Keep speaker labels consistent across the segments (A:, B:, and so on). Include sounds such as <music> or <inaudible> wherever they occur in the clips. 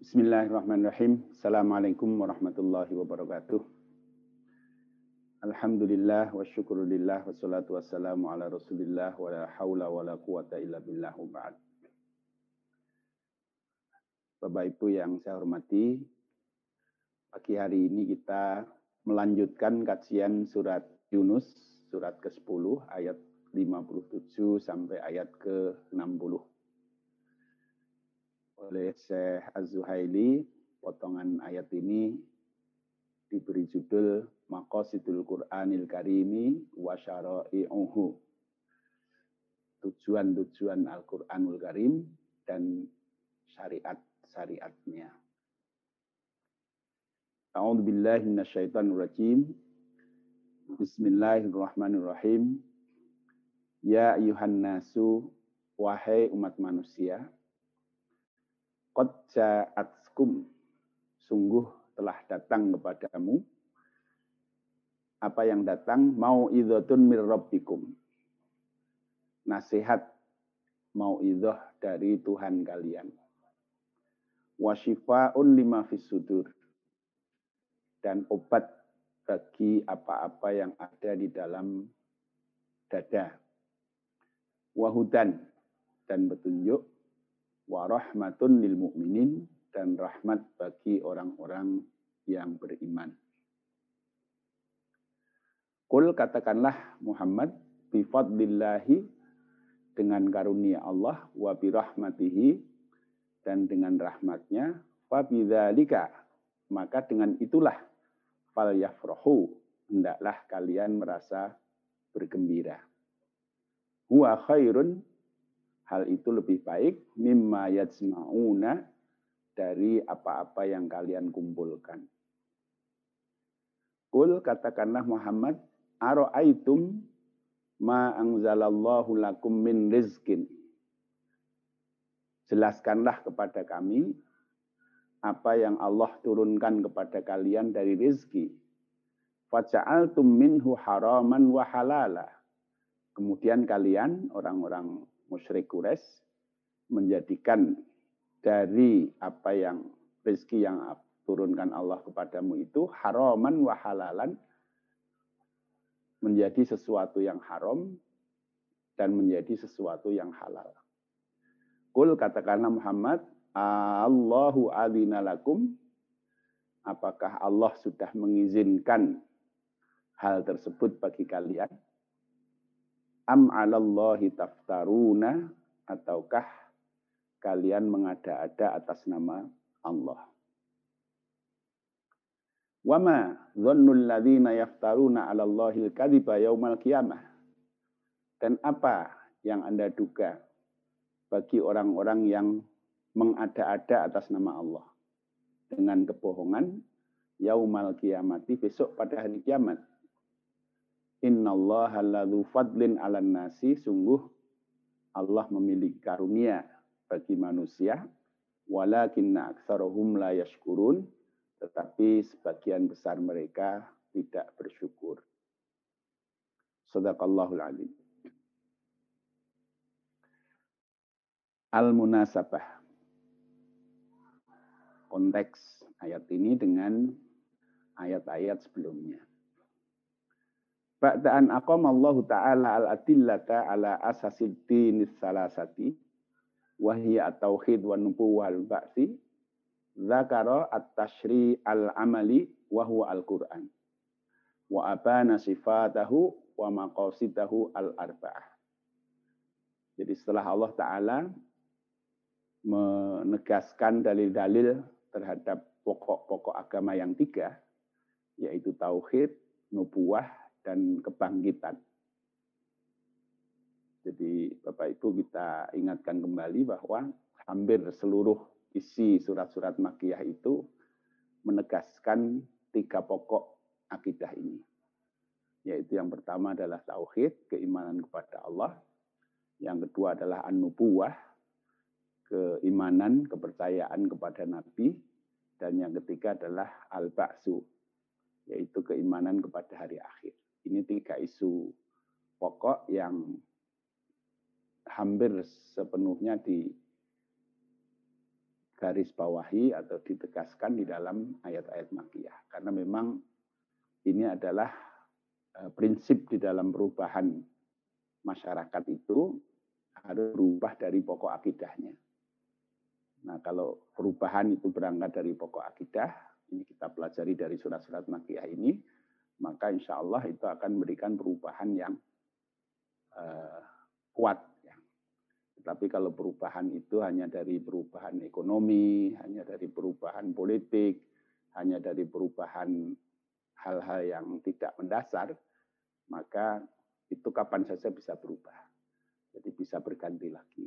A: Bismillahirrahmanirrahim. Assalamualaikum warahmatullahi wabarakatuh. Alhamdulillah wa syukurillah wa salatu wassalamu ala rasulillah wa la hawla wa la quwata illa billah ba'd. Bapak Ibu yang saya hormati, pagi hari ini kita melanjutkan kajian surat Yunus, surat ke-10 ayat 57 sampai ayat ke-60 oleh Syekh Az-Zuhaili. Potongan ayat ini diberi judul Maqasidul Qur'anil Karimi wa syara'i'uhu. Tujuan-tujuan Al-Qur'anul Karim dan syariat-syariatnya. A'udzu billahi minasyaitonir rajim. Bismillahirrahmanirrahim. Ya ayuhan nasu wahai umat manusia, Qad ja'atskum sungguh telah datang kepadamu. Apa yang datang? Mau idzatun mir rabbikum. Nasihat mau idzah dari Tuhan kalian. Wa syifaun lima fis sudur. Dan obat bagi apa-apa yang ada di dalam dada. Wahudan dan petunjuk warahmatun lil mu'minin dan rahmat bagi orang-orang yang beriman. Kul katakanlah Muhammad bifadlillahi dengan karunia Allah wa birahmatihi dan dengan rahmatnya fa bidzalika maka dengan itulah fal yafrahu hendaklah kalian merasa bergembira. Huwa khairun hal itu lebih baik mimma yajma'una dari apa-apa yang kalian kumpulkan. Kul katakanlah Muhammad, aro'aitum ma angzalallahu lakum min rizkin. Jelaskanlah kepada kami apa yang Allah turunkan kepada kalian dari rizki. Faja'altum minhu haraman wa halala. Kemudian kalian, orang-orang musyrik Quraisy menjadikan dari apa yang rezeki yang turunkan Allah kepadamu itu haraman wa halalan menjadi sesuatu yang haram dan menjadi sesuatu yang halal. Kul katakanlah Muhammad, Allahu adina lakum, apakah Allah sudah mengizinkan hal tersebut bagi kalian? Am 'alallahi taftaruna ataukah kalian mengada-ada atas nama Allah? Wama dhannul ladzina yaftaruna 'alallahil kadhiba yaumal qiyamah. Dan apa yang Anda duga bagi orang-orang yang mengada-ada atas nama Allah dengan kebohongan yaumal kiamati besok pada hari kiamat. Innallaha ladzu fadlin 'alan nasi, sungguh Allah memiliki karunia bagi manusia, walakinna aktsarahum la yashkurun, tetapi sebagian besar mereka tidak bersyukur. Sadaqallahul alim. Al-munasabah. Konteks ayat ini dengan ayat-ayat sebelumnya. Ba'da'an Allah ta'ala al-adillata ala asasid dinis salasati wahiyya at-tauhid wa nubuwah al-ba'si zakara at-tashri al-amali wa huwa al-Qur'an wa abana sifatahu wa maqasidahu al-arba'ah. Jadi setelah Allah Ta'ala menegaskan dalil-dalil terhadap pokok-pokok agama yang tiga, yaitu tauhid, nubuah, dan kebangkitan. Jadi Bapak Ibu kita ingatkan kembali bahwa hampir seluruh isi surat-surat Makiyah itu menegaskan tiga pokok akidah ini. Yaitu yang pertama adalah tauhid, keimanan kepada Allah. Yang kedua adalah an-nubuwah, keimanan, kepercayaan kepada Nabi. Dan yang ketiga adalah al-ba'su, yaitu keimanan kepada hari akhir. Ini tiga isu pokok yang hampir sepenuhnya garis bawahi atau ditegaskan di dalam ayat-ayat makiyah. Karena memang ini adalah eh, prinsip di dalam perubahan masyarakat itu harus berubah dari pokok akidahnya. Nah, kalau perubahan itu berangkat dari pokok akidah, ini kita pelajari dari surat-surat makiyah ini, maka insya Allah itu akan memberikan perubahan yang uh, kuat tapi kalau perubahan itu hanya dari perubahan ekonomi, hanya dari perubahan politik, hanya dari perubahan hal-hal yang tidak mendasar, maka itu kapan saja bisa berubah. Jadi bisa berganti lagi.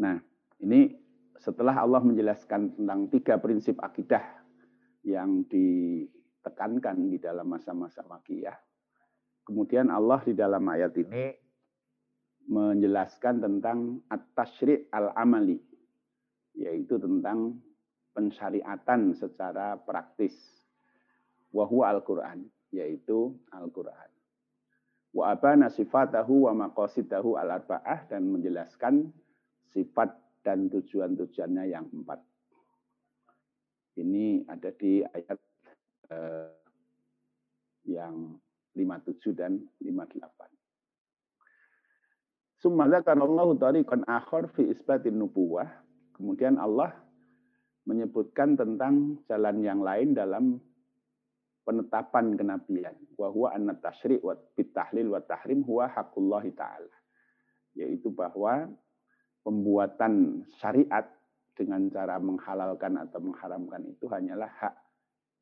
A: Nah, ini setelah Allah menjelaskan tentang tiga prinsip akidah yang ditekankan di dalam masa-masa makiyah, kemudian Allah di dalam ayat ini menjelaskan tentang at-tashri' al-amali, yaitu tentang pensyariatan secara praktis. Wahyu Al-Quran, yaitu Al-Quran. Wa abana sifatahu wa maqasidahu al-arba'ah dan menjelaskan sifat dan tujuan-tujuannya yang empat. Ini ada di ayat eh, yang 57 dan 58. Summa Allah tariqan akhar fi isbatin nubuwah. Kemudian Allah menyebutkan tentang jalan yang lain dalam penetapan kenabian. Wa huwa anna tasyri' wa bitahlil wa tahrim huwa haqqullah ta'ala. Yaitu bahwa pembuatan syariat dengan cara menghalalkan atau mengharamkan itu hanyalah hak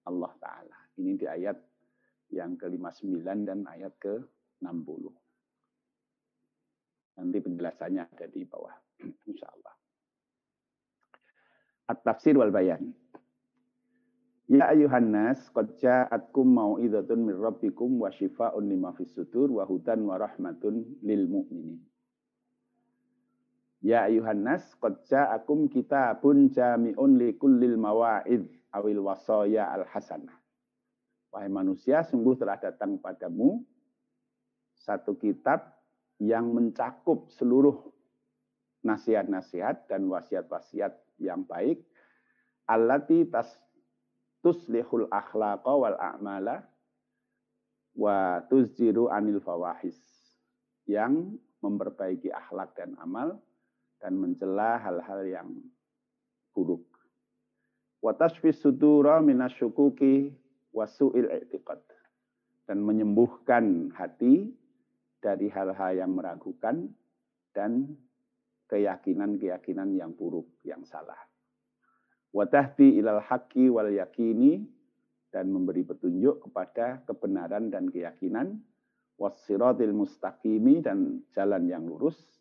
A: Allah Ta'ala. Ini di ayat yang ke-59 dan ayat ke-60. Nanti penjelasannya ada di bawah. <clears throat> Insya Allah. At-tafsir wal bayan. Ya ayuhan nas, qad ja'atkum mau'izatun min rabbikum wa shifaa'un lima fis sudur wa hudan wa rahmatun lil mu'minin. Ya ayuhan nas, qad ja'akum kitabun jami'un li kullil mawa'id awil wasaya al hasanah. Wahai manusia, sungguh telah datang padamu satu kitab yang mencakup seluruh nasihat-nasihat dan wasiat-wasiat yang baik. Allati tas tuslihul akhlaqa wal a'mala wa tuzjiru anil fawahis. Yang memperbaiki akhlak dan amal dan mencela hal-hal yang buruk. Wa tasfis sudura minasyukuki wa su'il i'tiqad dan menyembuhkan hati dari hal-hal yang meragukan dan keyakinan-keyakinan yang buruk, yang salah. Watahdi ilal haqqi wal yakini dan memberi petunjuk kepada kebenaran dan keyakinan wassiratil mustaqimi dan jalan yang lurus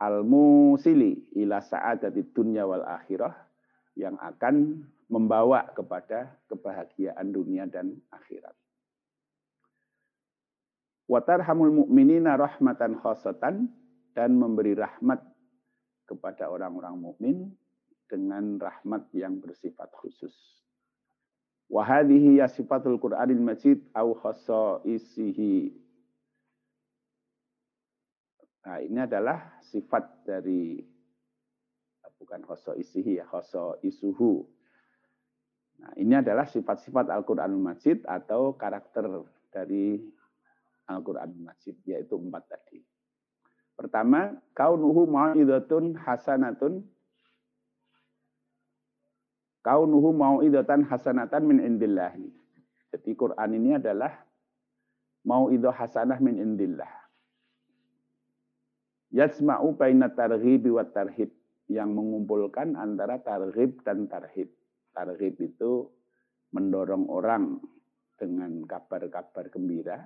A: al musili ila sa'adati dunya wal akhirah yang akan membawa kepada kebahagiaan dunia dan akhirat. Watarhamul mu'minina rahmatan khasatan dan memberi rahmat kepada orang-orang mukmin dengan rahmat yang bersifat khusus. Wahadihi ya sifatul Qur'anil Majid au isihi. Nah, ini adalah sifat dari bukan isihi ya, isuhu. Nah, ini adalah sifat-sifat Al-Qur'anul Majid atau karakter dari Al-Quran Majid, yaitu empat tadi. Pertama, kaunuhu mau'idatun hasanatun kaunuhu mau'idatan hasanatan min indillahi. Jadi Quran ini adalah mau'idah hasanah min indillah. Yasma'u baina targhibi wa tarhib yang mengumpulkan antara targhib dan tarhib. Targhib itu mendorong orang dengan kabar-kabar gembira,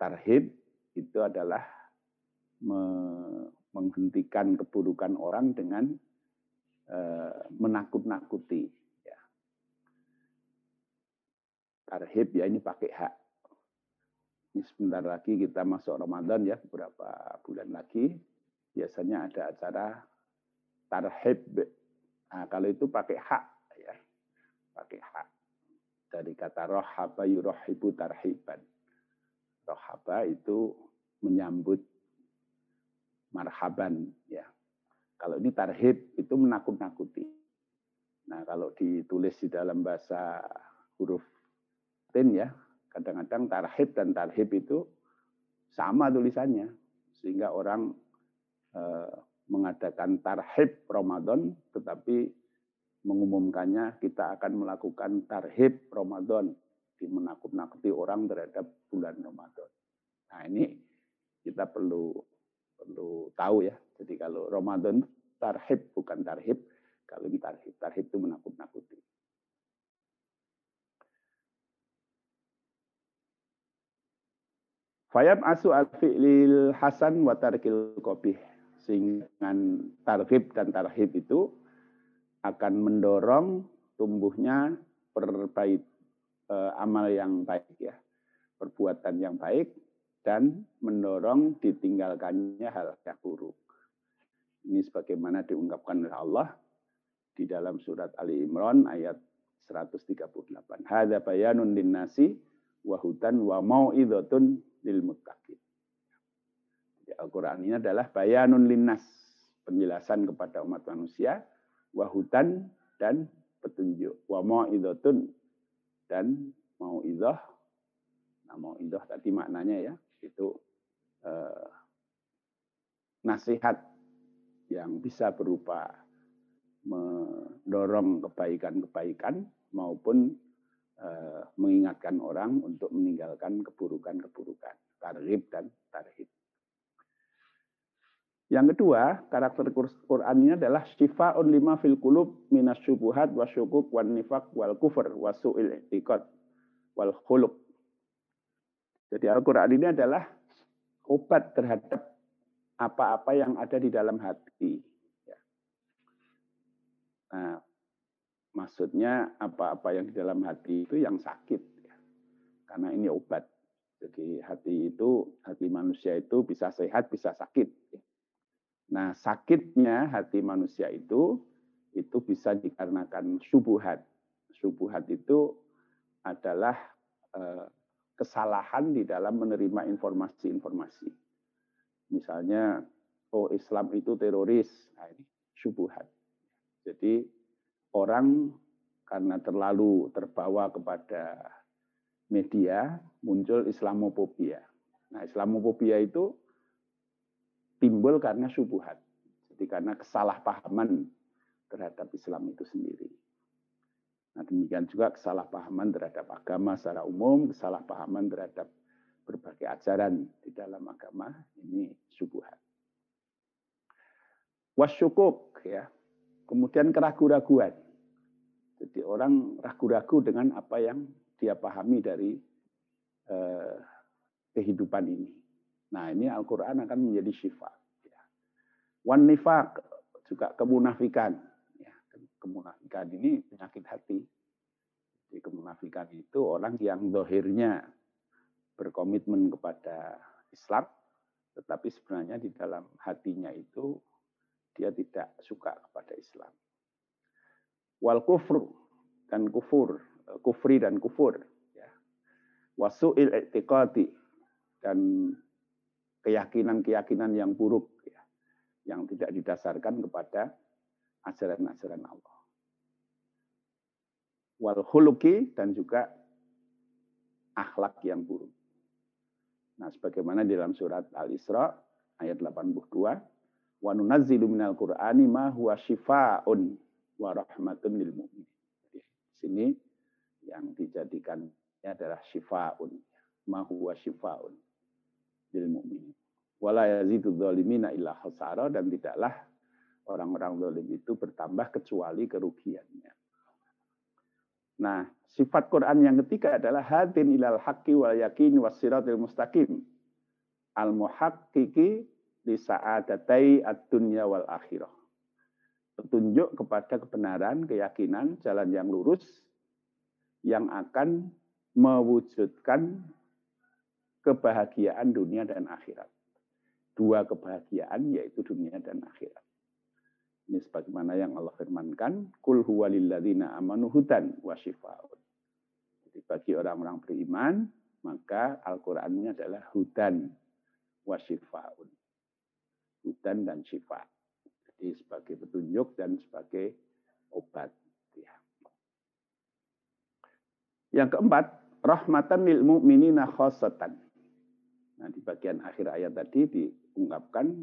A: tarhib itu adalah menghentikan keburukan orang dengan uh, menakut-nakuti. Ya. Tarhib ya ini pakai hak. Sebentar lagi kita masuk Ramadan ya, beberapa bulan lagi. Biasanya ada acara tarhib. Nah, kalau itu pakai hak ya. Pakai hak. Dari kata rohaba yurohibu tarhiban rohaba itu menyambut marhaban ya. Kalau ini tarhib itu menakut-nakuti. Nah, kalau ditulis di dalam bahasa huruf Latin ya, kadang-kadang tarhib dan tarhib itu sama tulisannya. Sehingga orang eh, mengadakan tarhib Ramadan, tetapi mengumumkannya kita akan melakukan tarhib Ramadan, di menakut-nakuti orang terhadap bulan Ramadan. Nah ini kita perlu perlu tahu ya. Jadi kalau Ramadan tarhib bukan tarhib, kalau ini tarhib, tarhib itu menakut-nakuti. Fayab asu al fi'lil hasan wa tarkil qabih. Sehingga tarhib dan tarhib itu akan mendorong tumbuhnya perbaik eh, amal yang baik ya. Perbuatan yang baik dan mendorong ditinggalkannya hal yang buruk. Ini sebagaimana diungkapkan oleh Allah di dalam surat Ali Imran ayat 138. Hada bayanun linnasi wa hudan wa mau'idhatun lil muttaqin. Jadi Al-Qur'an ini adalah bayanun linnas, penjelasan kepada umat manusia, wa hudan dan petunjuk, wa mau'idhatun dan mau'idzah. Nah, mau'idzah tadi maknanya ya, itu eh, nasihat yang bisa berupa mendorong kebaikan-kebaikan maupun eh, mengingatkan orang untuk meninggalkan keburukan-keburukan, tarhib dan tarhib. Yang kedua, karakter Quran ini adalah syifa'un lima fil kulub minas syubuhat wa syukuk wan nifak wal kufur wa su'il i'tiqad wal khuluq jadi Al-Quran ini adalah obat terhadap apa-apa yang ada di dalam hati. Ya. Nah, maksudnya apa-apa yang di dalam hati itu yang sakit. Ya. Karena ini obat. Jadi hati itu, hati manusia itu bisa sehat, bisa sakit. Ya. Nah, sakitnya hati manusia itu, itu bisa dikarenakan subuhat. Subuhat itu adalah eh, kesalahan di dalam menerima informasi-informasi. Misalnya, oh Islam itu teroris, nah ini subuhat. Jadi orang karena terlalu terbawa kepada media muncul Islamophobia. Nah, Islamophobia itu timbul karena subuhat. Jadi karena kesalahpahaman terhadap Islam itu sendiri. Nah, demikian juga kesalahpahaman terhadap agama secara umum, kesalahpahaman terhadap berbagai ajaran di dalam agama ini subuhat. Wasyukuk ya. Kemudian keraguan-raguan. Jadi orang ragu-ragu dengan apa yang dia pahami dari eh, kehidupan ini. Nah ini Al-Quran akan menjadi syifa. Ya. Wan nifak juga kemunafikan kemunafikan ini penyakit hati. Jadi kemunafikan itu orang yang dohirnya berkomitmen kepada Islam, tetapi sebenarnya di dalam hatinya itu dia tidak suka kepada Islam. Wal kufur dan kufur, kufri dan kufur. Ya. Wasu'il i'tiqadi dan keyakinan-keyakinan yang buruk ya, yang tidak didasarkan kepada ajaran-ajaran Allah. Wal huluki dan juga akhlak yang buruk. Nah, sebagaimana di dalam surat Al-Isra ayat 82, wa nunazzilu minal qur'ani ma huwa shifaa'un wa rahmatun lil mu'min. Di sini yang dijadikan adalah shifaa'un, ma huwa shifaa'un lil mu'min. Wala yazidu dhalimina illa khasara dan tidaklah orang-orang zalim itu bertambah kecuali kerugiannya. Nah, sifat Quran yang ketiga adalah hadin ilal haqqi wal yakin wasiratil mustaqim. Al muhaqqiqi li sa'adatai ad-dunya wal akhirah. Petunjuk kepada kebenaran, keyakinan, jalan yang lurus yang akan mewujudkan kebahagiaan dunia dan akhirat. Dua kebahagiaan yaitu dunia dan akhirat. Ini sebagaimana yang Allah firmankan, Kul huwa lilladzina amanu hudan wa shifaun. Jadi bagi orang-orang beriman, maka Al-Quran ini adalah hudan wa shifaun. Hudan dan syifa. Jadi sebagai petunjuk dan sebagai obat. Ya. Yang keempat, rahmatan lil mu'minina khosatan. Nah, di bagian akhir ayat tadi diungkapkan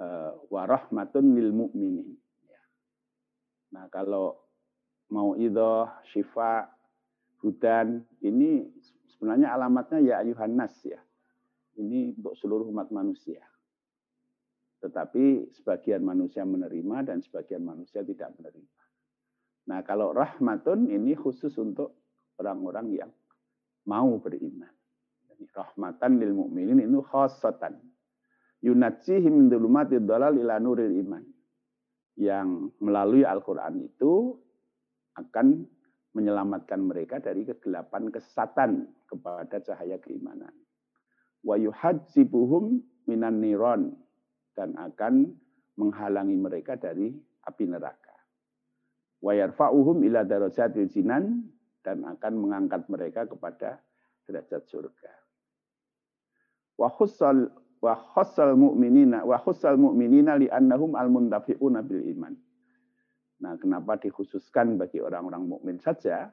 A: uh, wa rahmatun lil mu'minin. Ya. Nah, kalau mau idoh, syifa, hudan, ini sebenarnya alamatnya ya ayuhan nas ya. Ini untuk seluruh umat manusia. Tetapi sebagian manusia menerima dan sebagian manusia tidak menerima. Nah kalau rahmatun ini khusus untuk orang-orang yang mau beriman. Jadi rahmatan lil mu'minin itu khasatan. Yunatsihim min dhulumatid dhalal ila nuril iman. Yang melalui Al-Quran itu akan menyelamatkan mereka dari kegelapan kesesatan kepada cahaya keimanan. Wa yuhadzibuhum minan niron dan akan menghalangi mereka dari api neraka. Wa yarfa'uhum ila darajatil jinan dan akan mengangkat mereka kepada derajat surga. Wa khussal wa khussal mu'minina wa khussal mu'minina li annahum al muntafi'una bil iman. Nah, kenapa dikhususkan bagi orang-orang mukmin saja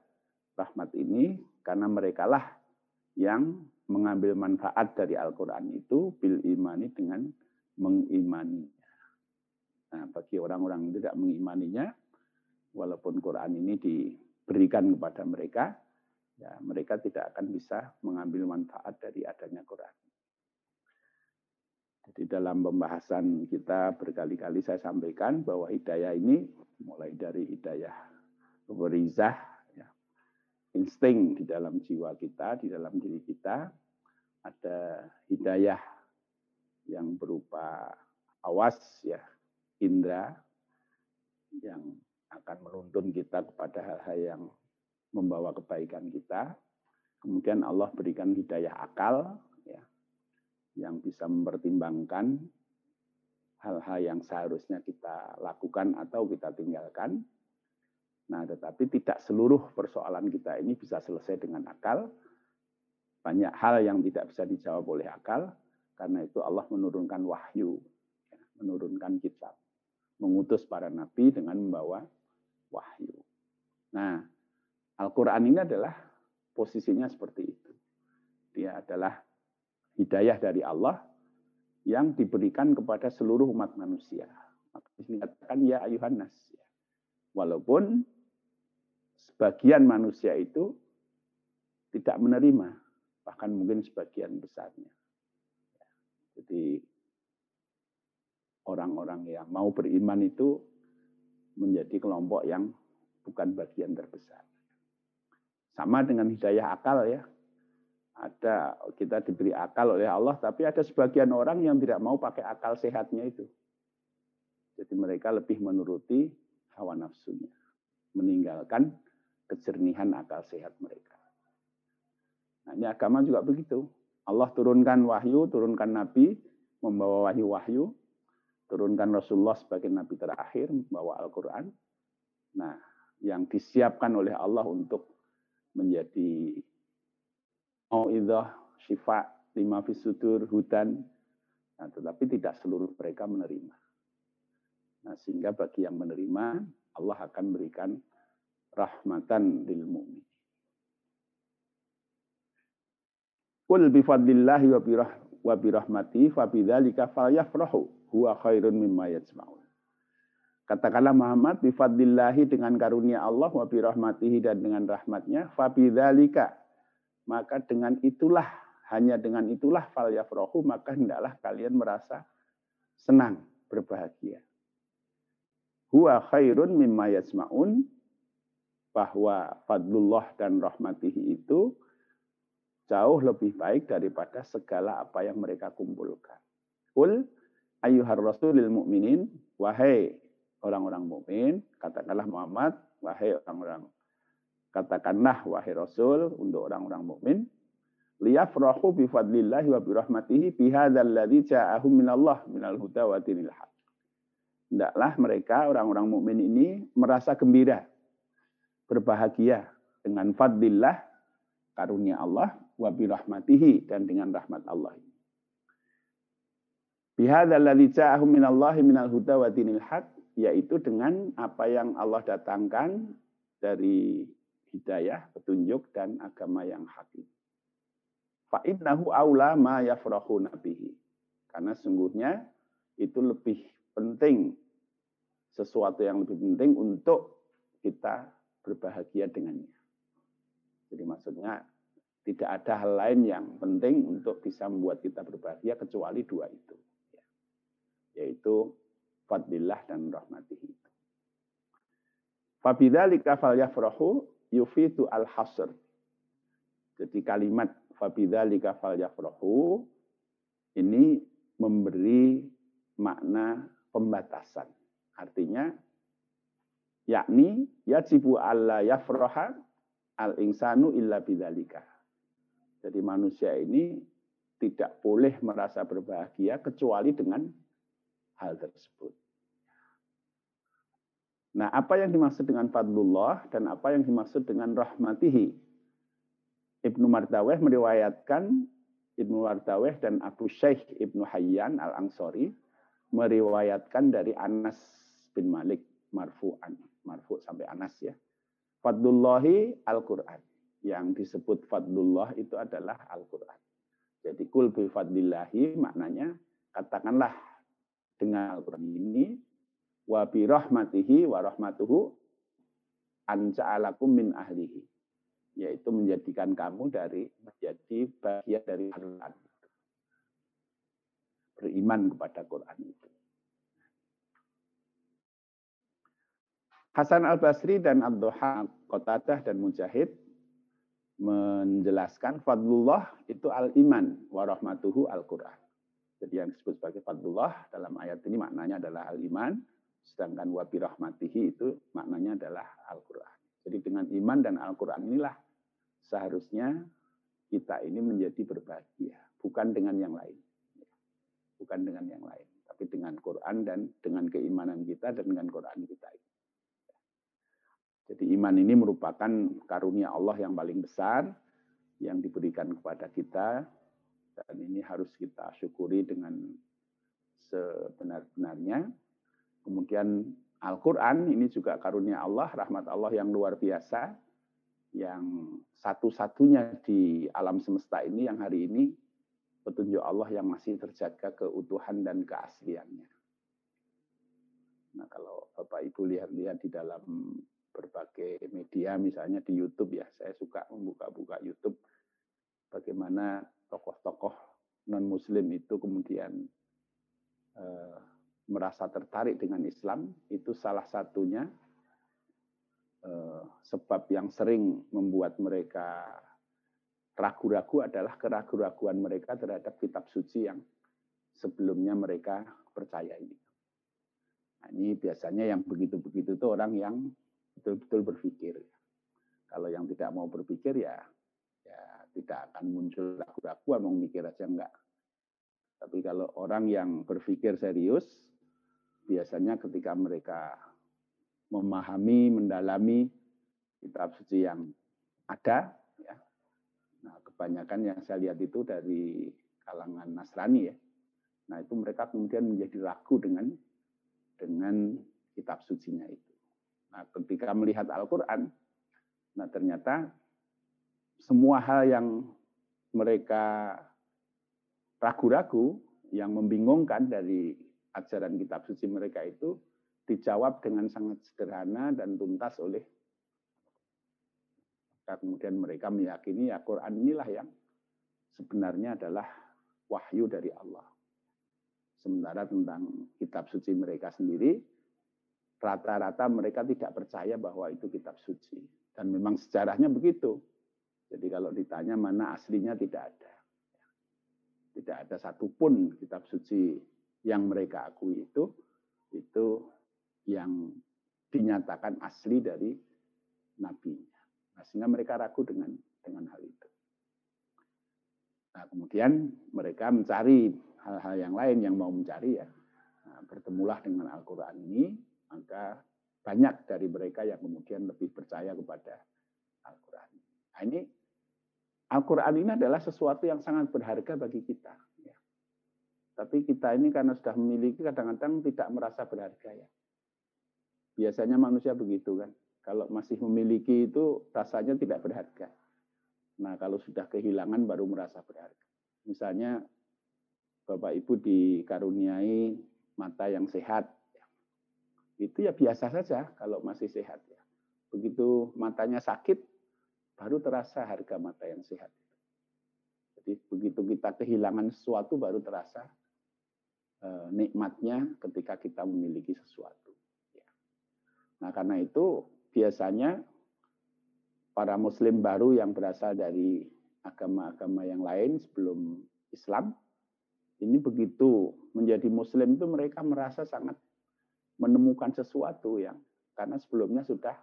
A: rahmat ini? Karena merekalah yang mengambil manfaat dari Al-Quran itu bil imani dengan mengimaninya. Nah, bagi orang-orang yang tidak mengimaninya, walaupun Quran ini diberikan kepada mereka, ya mereka tidak akan bisa mengambil manfaat dari adanya Quran. Jadi dalam pembahasan kita berkali-kali saya sampaikan bahwa hidayah ini mulai dari hidayah berizah, ya, insting di dalam jiwa kita, di dalam diri kita, ada hidayah yang berupa awas ya indera yang akan menuntun kita kepada hal-hal yang membawa kebaikan kita. Kemudian Allah berikan hidayah akal ya yang bisa mempertimbangkan hal-hal yang seharusnya kita lakukan atau kita tinggalkan. Nah, tetapi tidak seluruh persoalan kita ini bisa selesai dengan akal. Banyak hal yang tidak bisa dijawab oleh akal, karena itu Allah menurunkan wahyu, ya, menurunkan kitab, mengutus para nabi dengan membawa wahyu. Nah, Al-Quran ini adalah posisinya seperti itu. Dia adalah hidayah dari Allah yang diberikan kepada seluruh umat manusia. Maka dikatakan ya ayuhan nas. Walaupun sebagian manusia itu tidak menerima, bahkan mungkin sebagian besarnya. Jadi orang-orang yang mau beriman itu menjadi kelompok yang bukan bagian terbesar. Sama dengan hidayah akal ya ada kita diberi akal oleh Allah, tapi ada sebagian orang yang tidak mau pakai akal sehatnya itu. Jadi mereka lebih menuruti hawa nafsunya, meninggalkan kejernihan akal sehat mereka. Nah, ini agama juga begitu. Allah turunkan wahyu, turunkan nabi, membawa wahyu-wahyu, turunkan Rasulullah sebagai nabi terakhir, membawa Al-Quran. Nah, yang disiapkan oleh Allah untuk menjadi mau'idah, syifa, lima fisudur, hudan, nah, tetapi tidak seluruh mereka menerima. Nah, sehingga bagi yang menerima, Allah akan berikan rahmatan lil mu'min. Qul bifadlillahi wa birahmati fa bidzalika falyafrahu. Huwa khairun mimma yajma'un. Katakanlah Muhammad bifadlillahi dengan karunia Allah wa birahmatihi dan dengan rahmatnya fa bidzalika maka dengan itulah hanya dengan itulah fal yafrohu maka hendaklah kalian merasa senang berbahagia. Huwa khairun mimma yasmaun bahwa fadlullah dan rahmatihi itu jauh lebih baik daripada segala apa yang mereka kumpulkan. Kul ayyuhar rasulil mu'minin, wahai orang-orang mukmin, katakanlah Muhammad, wahai orang-orang Katakanlah wahai Rasul untuk orang-orang mukmin, liyafrahu bi fadlillahi wa bi rahmatihi bi hadzal ladzi ja'ahum minallah minal huda wa dinil haq. Hendaklah mereka orang-orang mukmin ini merasa gembira, berbahagia dengan fadlillah karunia Allah wa bi rahmatihi dan dengan rahmat Allah. Bihadzal ladzi minallahi minal huda wa dinil haq yaitu dengan apa yang Allah datangkan dari hidayah, petunjuk dan agama yang hakiki. Fa innahu aula ma yafrahu nabihi. Karena sungguhnya itu lebih penting sesuatu yang lebih penting untuk kita berbahagia dengannya. Jadi maksudnya tidak ada hal lain yang penting untuk bisa membuat kita berbahagia kecuali dua itu yaitu fadlillah dan rahmatihi. Fabidzalika falyafrahu yufitu al-hasr. Jadi kalimat fabidzalika falyafrahu ini memberi makna pembatasan. Artinya yakni yajibu alla yafraha al insanu illa bidzalika. Jadi manusia ini tidak boleh merasa berbahagia kecuali dengan hal tersebut. Nah, apa yang dimaksud dengan fadlullah dan apa yang dimaksud dengan rahmatihi? Ibnu Mardaweh meriwayatkan Ibnu Mardaweh dan Abu Syekh Ibnu Hayyan Al-Ansori meriwayatkan dari Anas bin Malik marfu'an, marfu sampai Anas ya. Fadlullahi Al-Qur'an. Yang disebut fadlullah itu adalah Al-Qur'an. Jadi kul bi fadlillahi maknanya katakanlah dengan Al-Quran ini wa bi rahmatihi wa rahmatuhu anja'alakum min ahlihi yaitu menjadikan kamu dari menjadi bagian dari Al-Quran beriman kepada Quran itu Hasan al-Basri dan Abduha Qatadah dan Mujahid menjelaskan fadlullah itu al-iman wa rahmatuhu al-Quran. Jadi yang disebut sebagai fadlullah dalam ayat ini maknanya adalah al-iman, sedangkan wabi rahmatihi itu maknanya adalah Al-Quran. Jadi dengan iman dan Al-Quran inilah seharusnya kita ini menjadi berbahagia, bukan dengan yang lain. Bukan dengan yang lain, tapi dengan Quran dan dengan keimanan kita dan dengan Quran kita. Jadi iman ini merupakan karunia Allah yang paling besar yang diberikan kepada kita dan ini harus kita syukuri dengan sebenar-benarnya. Kemudian Al-Quran ini juga karunia Allah, rahmat Allah yang luar biasa, yang satu-satunya di alam semesta ini yang hari ini petunjuk Allah yang masih terjaga keutuhan dan keasliannya. Nah kalau Bapak Ibu lihat-lihat di dalam berbagai media, misalnya di YouTube ya, saya suka membuka-buka YouTube. Bagaimana tokoh-tokoh non-Muslim itu kemudian eh, merasa tertarik dengan Islam, itu salah satunya eh, sebab yang sering membuat mereka ragu-ragu adalah keraguan-raguan mereka terhadap kitab suci yang sebelumnya mereka percaya ini. Nah, ini biasanya yang begitu-begitu itu orang yang betul-betul berpikir. Kalau yang tidak mau berpikir ya tidak akan muncul ragu-ragu mau mikir aja enggak. Tapi kalau orang yang berpikir serius, biasanya ketika mereka memahami, mendalami kitab suci yang ada, ya. Nah, kebanyakan yang saya lihat itu dari kalangan Nasrani ya. Nah, itu mereka kemudian menjadi ragu dengan dengan kitab sucinya itu. Nah, ketika melihat Al-Qur'an, nah ternyata semua hal yang mereka ragu-ragu, yang membingungkan dari ajaran kitab suci mereka itu dijawab dengan sangat sederhana dan tuntas oleh kemudian mereka meyakini ya Quran inilah yang sebenarnya adalah wahyu dari Allah. Sementara tentang kitab suci mereka sendiri, rata-rata mereka tidak percaya bahwa itu kitab suci. Dan memang sejarahnya begitu. Jadi kalau ditanya mana aslinya tidak ada. Tidak ada satupun kitab suci yang mereka akui itu, itu yang dinyatakan asli dari nabinya. Nah, sehingga mereka ragu dengan dengan hal itu. Nah, kemudian mereka mencari hal-hal yang lain yang mau mencari ya. Nah, bertemulah dengan Al-Quran ini, maka banyak dari mereka yang kemudian lebih percaya kepada Al-Quran. Nah, ini Al-Quran ini adalah sesuatu yang sangat berharga bagi kita. Ya. Tapi kita ini karena sudah memiliki kadang-kadang tidak merasa berharga ya. Biasanya manusia begitu kan. Kalau masih memiliki itu rasanya tidak berharga. Nah kalau sudah kehilangan baru merasa berharga. Misalnya Bapak Ibu dikaruniai mata yang sehat. Itu ya biasa saja kalau masih sehat. ya. Begitu matanya sakit, baru terasa harga mata yang sehat. Jadi begitu kita kehilangan sesuatu baru terasa eh, nikmatnya ketika kita memiliki sesuatu. Ya. Nah karena itu biasanya para muslim baru yang berasal dari agama-agama yang lain sebelum Islam, ini begitu menjadi muslim itu mereka merasa sangat menemukan sesuatu yang karena sebelumnya sudah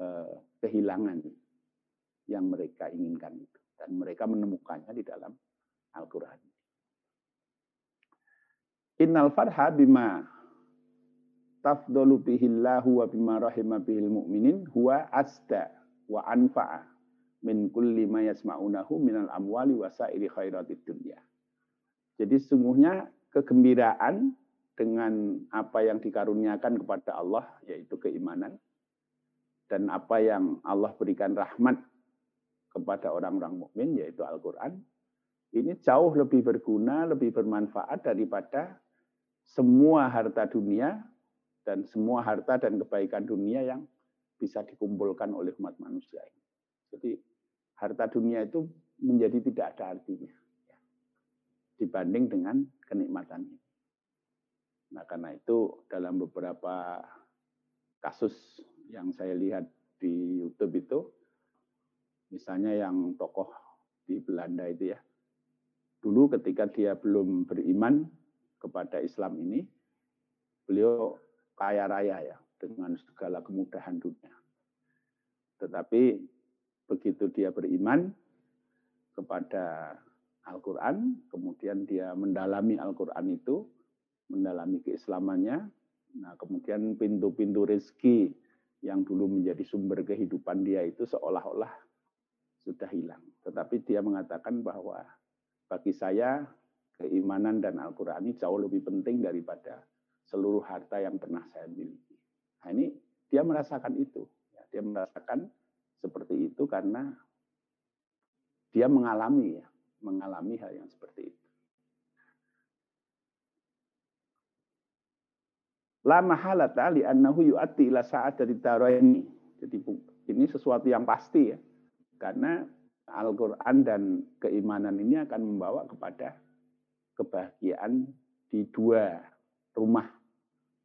A: eh, kehilangan yang mereka inginkan itu dan mereka menemukannya di dalam Al-Qur'an. Innal farha bima tafdalu bihillahu wa bima rahima bihil mu'minin huwa asda wa anfa'a min kulli ma yasma'unahu minal amwali wa sa'iri khairatid dunya. Jadi sungguhnya kegembiraan dengan apa yang dikaruniakan kepada Allah yaitu keimanan dan apa yang Allah berikan rahmat kepada orang-orang mukmin yaitu Al-Qur'an ini jauh lebih berguna, lebih bermanfaat daripada semua harta dunia dan semua harta dan kebaikan dunia yang bisa dikumpulkan oleh umat manusia. Jadi harta dunia itu menjadi tidak ada artinya ya, dibanding dengan kenikmatan ini. Nah karena itu dalam beberapa kasus yang saya lihat di YouTube itu, misalnya yang tokoh di Belanda itu ya, dulu ketika dia belum beriman kepada Islam ini, beliau kaya raya ya dengan segala kemudahan dunia. Tetapi begitu dia beriman kepada Al-Quran, kemudian dia mendalami Al-Quran itu, mendalami keislamannya, nah kemudian pintu-pintu rezeki yang dulu menjadi sumber kehidupan dia itu seolah-olah sudah hilang. Tetapi dia mengatakan bahwa bagi saya keimanan dan Al-Quran ini jauh lebih penting daripada seluruh harta yang pernah saya miliki. Nah ini dia merasakan itu. Ya, dia merasakan seperti itu karena dia mengalami ya, mengalami hal yang seperti itu. La mahalata li'annahu yu'atti ila sa'at dari ini. Jadi ini sesuatu yang pasti ya. Karena Al-Quran dan keimanan ini akan membawa kepada kebahagiaan di dua rumah.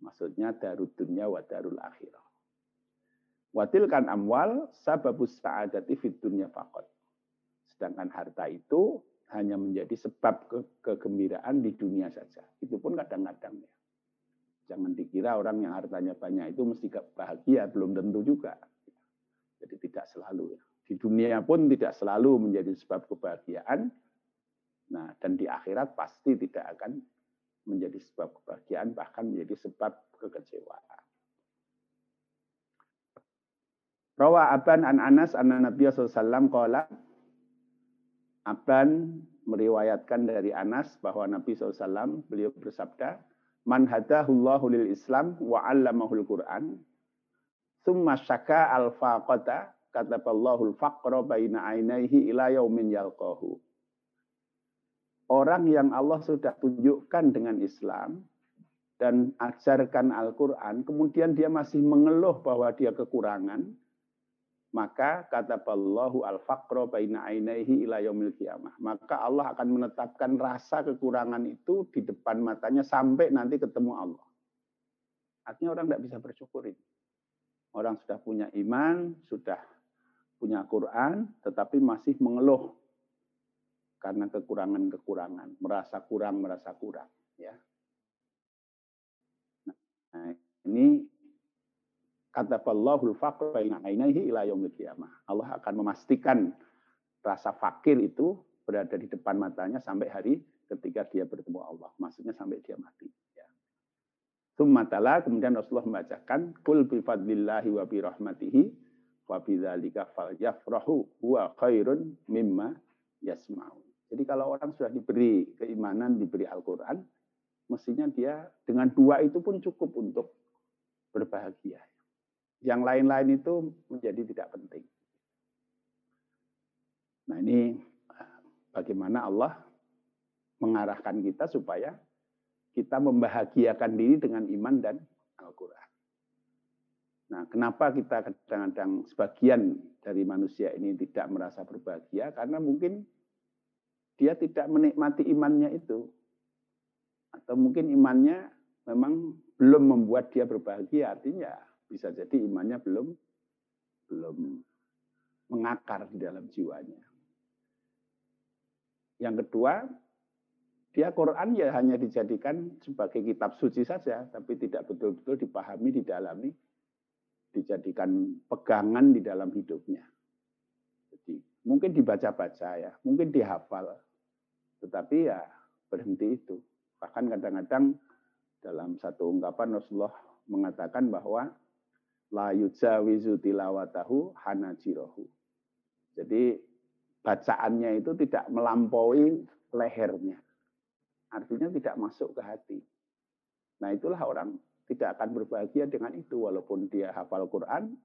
A: Maksudnya darud dunia wa darul akhirah. Watil kan amwal sababus sa'adati fit dunya fakot. Sedangkan harta itu hanya menjadi sebab ke kegembiraan di dunia saja. Itu pun kadang-kadang ya. Jangan dikira orang yang hartanya banyak itu mesti bahagia, belum tentu juga. Jadi tidak selalu. Di dunia pun tidak selalu menjadi sebab kebahagiaan. Nah, dan di akhirat pasti tidak akan menjadi sebab kebahagiaan, bahkan menjadi sebab kekecewaan. Rawa Aban an Anas anna Nabi SAW qala Aban meriwayatkan dari Anas bahwa Nabi SAW beliau bersabda, Man hadahullahu lil Islam wa 'allamahul Qur'an, summa syaka al-faqata kataballahu al-faqra baina ainaihi ila yaumin yalqahu. Orang yang Allah sudah tunjukkan dengan Islam dan ajarkan Al-Quran, kemudian dia masih mengeluh bahwa dia kekurangan, maka kata Allahu al-faqra baina ainaihi ila yaumil. Maka Allah akan menetapkan rasa kekurangan itu di depan matanya sampai nanti ketemu Allah. Artinya orang tidak bisa bersyukur ini. Orang sudah punya iman, sudah punya Quran, tetapi masih mengeluh karena kekurangan-kekurangan, merasa kurang, merasa kurang, ya. Nah, ini kata Allahul ainihi ila yaumil. Allah akan memastikan rasa fakir itu berada di depan matanya sampai hari ketika dia bertemu Allah. Maksudnya sampai dia mati. Ya. Kemudian Rasulullah membacakan, Kul bifadlillahi wa birahmatihi wa bidzalika falyafrahu huwa khairun mimma yasma'un. Jadi kalau orang sudah diberi keimanan, diberi Al-Quran, mestinya dia dengan dua itu pun cukup untuk berbahagia. Yang lain-lain itu menjadi tidak penting. Nah ini bagaimana Allah mengarahkan kita supaya kita membahagiakan diri dengan iman dan Al-Quran. Nah, kenapa kita kadang-kadang sebagian dari manusia ini tidak merasa berbahagia? Karena mungkin dia tidak menikmati imannya itu. Atau mungkin imannya memang belum membuat dia berbahagia. Artinya bisa jadi imannya belum belum mengakar di dalam jiwanya. Yang kedua, dia Quran ya hanya dijadikan sebagai kitab suci saja, tapi tidak betul-betul dipahami, didalami, dijadikan pegangan di dalam hidupnya. Jadi mungkin dibaca-baca ya, mungkin dihafal, tetapi ya berhenti itu. Bahkan kadang-kadang dalam satu ungkapan Rasulullah mengatakan bahwa la yujawizu tilawatahu hanajirohu. Jadi bacaannya itu tidak melampaui lehernya. Artinya tidak masuk ke hati. Nah itulah orang tidak akan berbahagia dengan itu. Walaupun dia hafal Quran,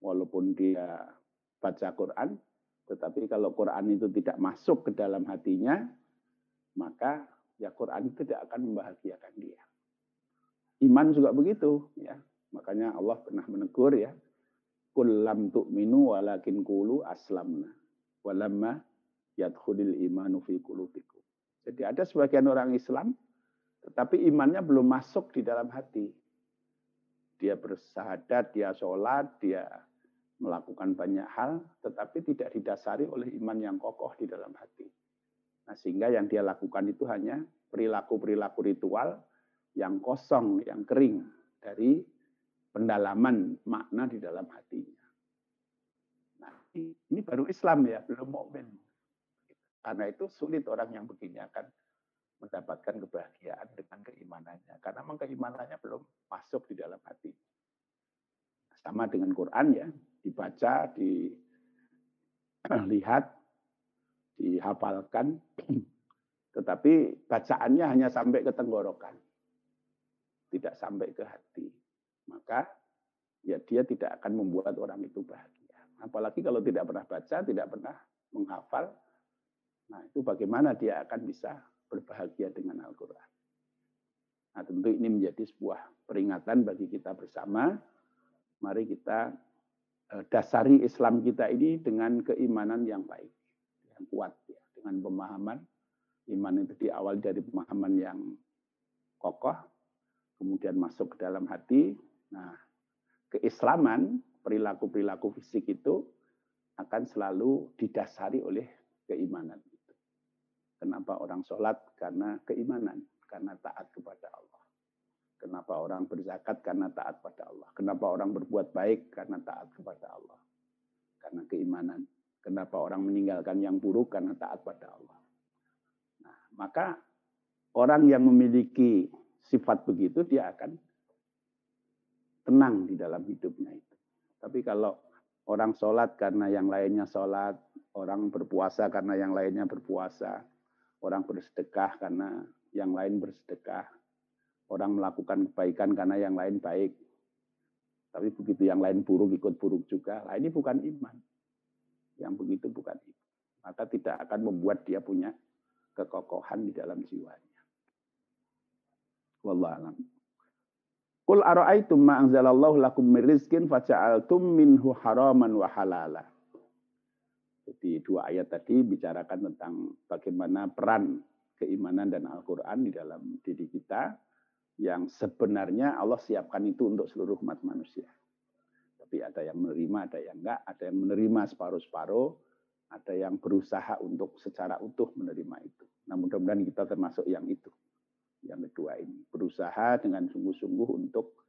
A: walaupun dia baca Quran, tetapi kalau Quran itu tidak masuk ke dalam hatinya, maka ya Quran tidak akan membahagiakan dia. Iman juga begitu, ya. Makanya Allah pernah menegur ya, "Kullam tu'minu walakin kulu aslamna." walamma yadkhulil imanu fi qulubikum. Jadi ada sebagian orang Islam tetapi imannya belum masuk di dalam hati. Dia bersahadat, dia sholat, dia melakukan banyak hal, tetapi tidak didasari oleh iman yang kokoh di dalam hati. Nah, sehingga yang dia lakukan itu hanya perilaku-perilaku ritual yang kosong, yang kering dari pendalaman makna di dalam hatinya. Ini baru Islam ya, belum mukmin. Karena itu sulit orang yang begini akan mendapatkan kebahagiaan dengan keimanannya. Karena memang keimanannya belum masuk di dalam hati. Sama dengan Quran ya, dibaca, dilihat, dihafalkan, tetapi bacaannya hanya sampai ke tenggorokan. Tidak sampai ke hati. Maka ya dia tidak akan membuat orang itu bahagia. Apalagi kalau tidak pernah baca, tidak pernah menghafal. Nah, itu bagaimana dia akan bisa berbahagia dengan Al-Quran. Nah, tentu ini menjadi sebuah peringatan bagi kita bersama. Mari kita eh, dasari Islam kita ini dengan keimanan yang baik, yang kuat, ya, dengan pemahaman. Iman itu diawali dari pemahaman yang kokoh, kemudian masuk ke dalam hati. Nah, keislaman perilaku-perilaku fisik itu akan selalu didasari oleh keimanan. Kenapa orang sholat? Karena keimanan, karena taat kepada Allah. Kenapa orang berzakat? Karena taat pada Allah. Kenapa orang berbuat baik? Karena taat kepada Allah. Karena keimanan. Kenapa orang meninggalkan yang buruk? Karena taat pada Allah. Nah, maka orang yang memiliki sifat begitu, dia akan tenang di dalam hidupnya itu. Tapi kalau orang sholat karena yang lainnya sholat, orang berpuasa karena yang lainnya berpuasa, orang bersedekah karena yang lain bersedekah, orang melakukan kebaikan karena yang lain baik. Tapi begitu yang lain buruk ikut buruk juga. Lah ini bukan iman. Yang begitu bukan iman. Maka tidak akan membuat dia punya kekokohan di dalam jiwanya. Wallahualam. Qul ara'aitum ma anzalallahu lakum min rizqin faja'altum minhu haraman wa halala. Jadi dua ayat tadi bicarakan tentang bagaimana peran keimanan dan Al-Quran di dalam diri kita yang sebenarnya Allah siapkan itu untuk seluruh umat manusia. Tapi ada yang menerima, ada yang enggak, ada yang menerima separuh-separuh, ada yang berusaha untuk secara utuh menerima itu. Nah mudah-mudahan kita termasuk yang itu yang kedua ini. Berusaha dengan sungguh-sungguh untuk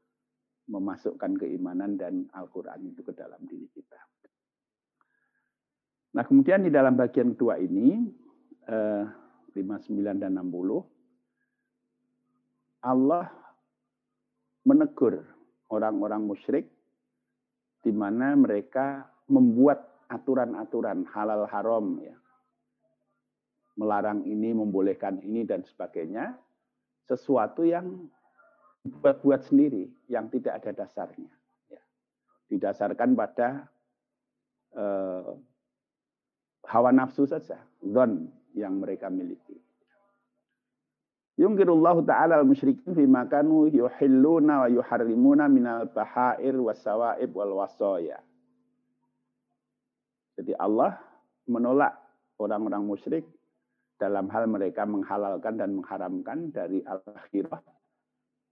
A: memasukkan keimanan dan Al-Quran itu ke dalam diri kita. Nah kemudian di dalam bagian kedua ini, eh, 59 dan 60, Allah menegur orang-orang musyrik di mana mereka membuat aturan-aturan halal haram ya. melarang ini, membolehkan ini dan sebagainya, sesuatu yang buat-buat sendiri, yang tidak ada dasarnya. Ya. Didasarkan pada eh, hawa nafsu saja, zon yang mereka miliki. Yungkirullahu ta'ala al-musyrikin fi makanu yuhilluna wa yuharrimuna minal bahair wasawaib wal wasoya. Jadi Allah menolak orang-orang musyrik dalam hal mereka menghalalkan dan mengharamkan dari al-akhirah.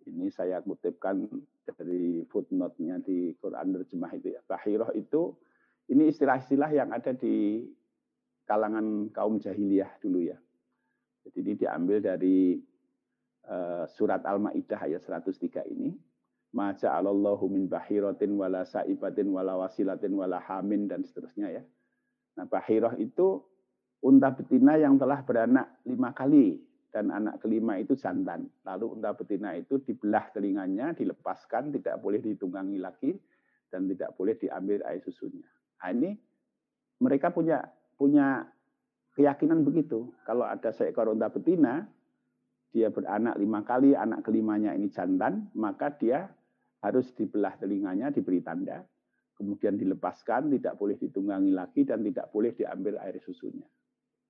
A: Ini saya kutipkan dari footnote-nya di Quran terjemah itu ya. Bahirah itu ini istilah-istilah yang ada di kalangan kaum jahiliyah dulu ya. Jadi ini diambil dari uh, surat Al-Maidah ayat 103 ini. Ma ja'alallahu min bahiratin wala sa'ibatin wala wasilatin wala hamin dan seterusnya ya. Nah, bahirah itu unta betina yang telah beranak lima kali dan anak kelima itu jantan. Lalu unta betina itu dibelah telinganya, dilepaskan, tidak boleh ditunggangi lagi dan tidak boleh diambil air susunya. Nah, ini mereka punya punya keyakinan begitu. Kalau ada seekor unta betina, dia beranak lima kali, anak kelimanya ini jantan, maka dia harus dibelah telinganya, diberi tanda, kemudian dilepaskan, tidak boleh ditunggangi lagi, dan tidak boleh diambil air susunya.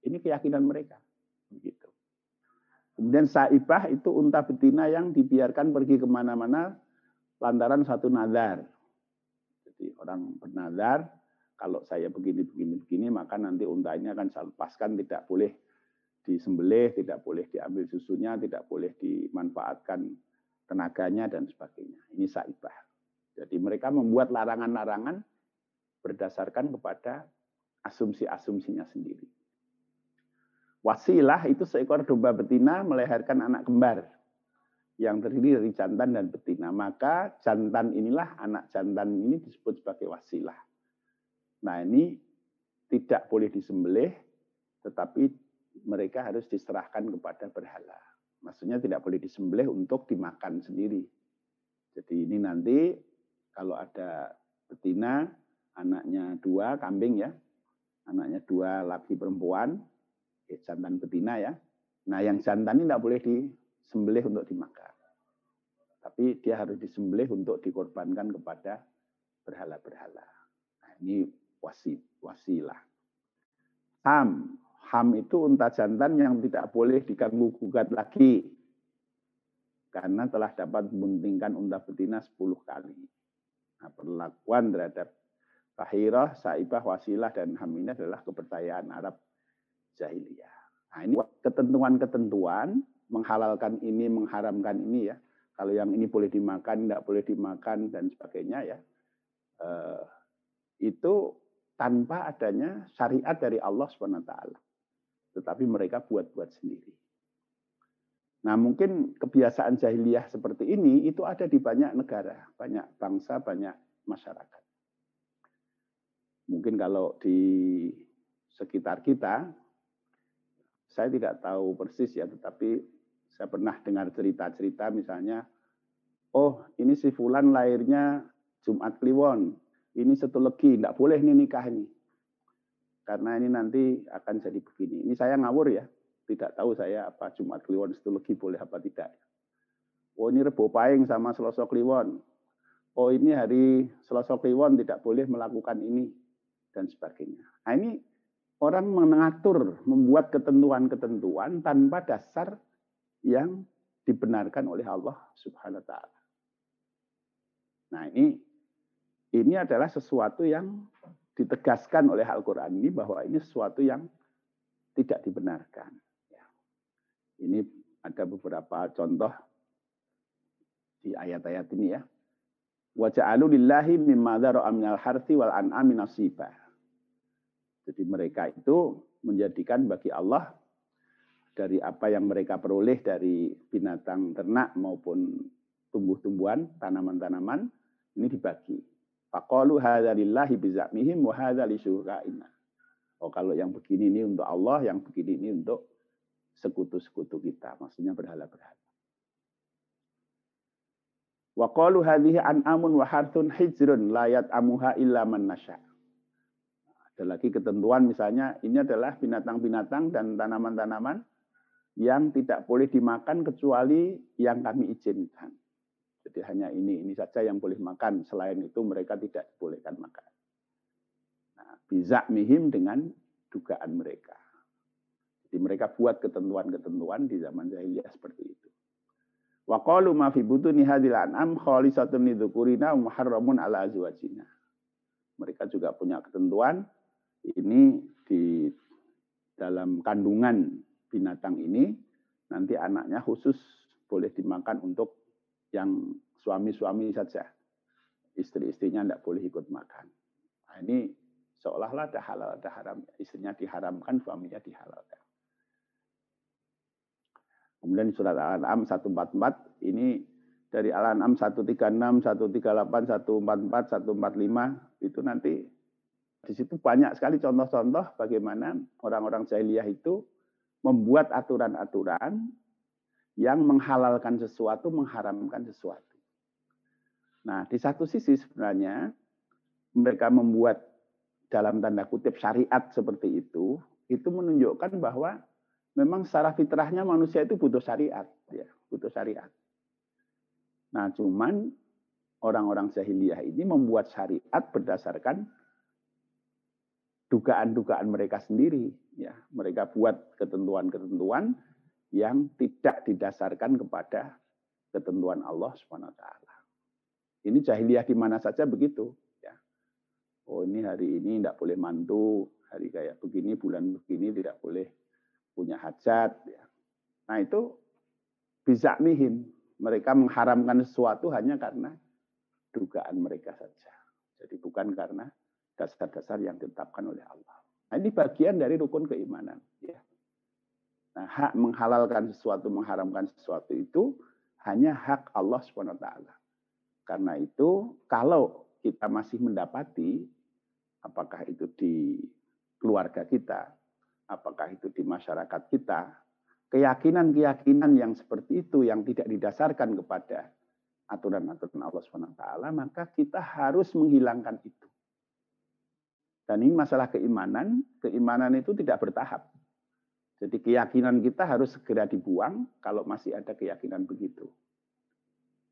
A: Ini keyakinan mereka. Begitu. Kemudian saibah itu unta betina yang dibiarkan pergi ke mana-mana lantaran satu nazar. Jadi orang bernazar, kalau saya begini begini begini maka nanti untanya akan saya lepaskan tidak boleh disembelih, tidak boleh diambil susunya, tidak boleh dimanfaatkan tenaganya dan sebagainya. Ini saibah. Jadi mereka membuat larangan-larangan berdasarkan kepada asumsi-asumsinya sendiri. Wasilah itu seekor domba betina melahirkan anak kembar yang terdiri dari jantan dan betina. Maka jantan inilah anak jantan ini disebut sebagai wasilah. Nah ini tidak boleh disembelih, tetapi mereka harus diserahkan kepada berhala. Maksudnya tidak boleh disembelih untuk dimakan sendiri. Jadi ini nanti kalau ada betina, anaknya dua kambing ya, anaknya dua laki perempuan, ya, jantan betina ya. Nah yang jantan ini tidak boleh disembelih untuk dimakan. Tapi dia harus disembelih untuk dikorbankan kepada berhala-berhala. Nah, ini wasi, wasilah. Ham, ham itu unta jantan yang tidak boleh diganggu gugat lagi. Karena telah dapat membuntingkan unta betina 10 kali. Nah, perlakuan terhadap Bahirah, Saibah, Wasilah, dan Ham ini adalah kepercayaan Arab jahiliyah. Nah ini ketentuan-ketentuan menghalalkan ini, mengharamkan ini ya. Kalau yang ini boleh dimakan, tidak boleh dimakan, dan sebagainya ya. Eh, itu tanpa adanya syariat dari Allah SWT. Tetapi mereka buat-buat sendiri. Nah mungkin kebiasaan jahiliyah seperti ini itu ada di banyak negara, banyak bangsa, banyak masyarakat. Mungkin kalau di sekitar kita, saya tidak tahu persis ya, tetapi saya pernah dengar cerita-cerita misalnya, oh ini si Fulan lahirnya Jumat Kliwon, ini satu lagi, tidak boleh nih nikah ini. Karena ini nanti akan jadi begini. Ini saya ngawur ya, tidak tahu saya apa Jumat Kliwon satu lagi boleh apa tidak. Oh ini Rebo Paing sama Selasa Kliwon. Oh ini hari Selasa Kliwon tidak boleh melakukan ini dan sebagainya. Nah ini orang mengatur, membuat ketentuan-ketentuan tanpa dasar yang dibenarkan oleh Allah Subhanahu wa taala. Nah, ini ini adalah sesuatu yang ditegaskan oleh Al-Quran ini bahwa ini sesuatu yang tidak dibenarkan. Ya. Ini ada beberapa contoh di ayat-ayat ini ya. Waja'alu lillahi mimma dzara'a minal harthi wal an'ami nasibah. Jadi mereka itu menjadikan bagi Allah dari apa yang mereka peroleh dari binatang ternak maupun tumbuh-tumbuhan, tanaman-tanaman, ini dibagi. Faqalu hadza lillahi bizamihim wa hadza li Oh kalau yang begini ini untuk Allah, yang begini ini untuk sekutu-sekutu kita, maksudnya berhala-berhala. Wa qalu hadhihi an'amun wa harthun hijrun la yat'amuha illa man nasha. Ada lagi ketentuan misalnya ini adalah binatang-binatang dan tanaman-tanaman yang tidak boleh dimakan kecuali yang kami izinkan. Jadi hanya ini, ini saja yang boleh makan. Selain itu mereka tidak bolehkan makan. Nah, bisa mihim dengan dugaan mereka. Jadi mereka buat ketentuan-ketentuan di zaman jahiliyah seperti itu. Wa qalu ma fi butuni hadhil an'am khalisatun lidzukurina muharramun ala azwajina. Mereka juga punya ketentuan ini di dalam kandungan binatang ini nanti anaknya khusus boleh dimakan untuk yang suami-suami saja. Istri-istrinya tidak boleh ikut makan. Nah, ini seolah-olah ada halal, ada haram. Istrinya diharamkan, suaminya dihalalkan. Kemudian surat Al-An'am 144 ini dari Al-An'am 136, 138, 144, 145 itu nanti di situ banyak sekali contoh-contoh bagaimana orang-orang jahiliyah itu membuat aturan-aturan yang menghalalkan sesuatu, mengharamkan sesuatu. Nah, di satu sisi sebenarnya mereka membuat dalam tanda kutip syariat seperti itu, itu menunjukkan bahwa memang secara fitrahnya manusia itu butuh syariat, ya, butuh syariat. Nah, cuman orang-orang jahiliyah ini membuat syariat berdasarkan dugaan-dugaan mereka sendiri, ya. Mereka buat ketentuan-ketentuan yang tidak didasarkan kepada ketentuan Allah taala. Ini jahiliyah di mana saja begitu, ya. Oh, ini hari ini tidak boleh mantu, hari kayak begini, bulan begini tidak boleh punya hajat. Ya. Nah itu bisa mihim. Mereka mengharamkan sesuatu hanya karena dugaan mereka saja. Jadi bukan karena dasar-dasar yang ditetapkan oleh Allah. Nah, ini bagian dari rukun keimanan. Ya. Nah, hak menghalalkan sesuatu, mengharamkan sesuatu itu hanya hak Allah swt. Karena itu, kalau kita masih mendapati, apakah itu di keluarga kita, apakah itu di masyarakat kita, keyakinan-keyakinan yang seperti itu yang tidak didasarkan kepada aturan-aturan Allah SWT, maka kita harus menghilangkan itu. Dan ini masalah keimanan, keimanan itu tidak bertahap. Jadi keyakinan kita harus segera dibuang kalau masih ada keyakinan begitu.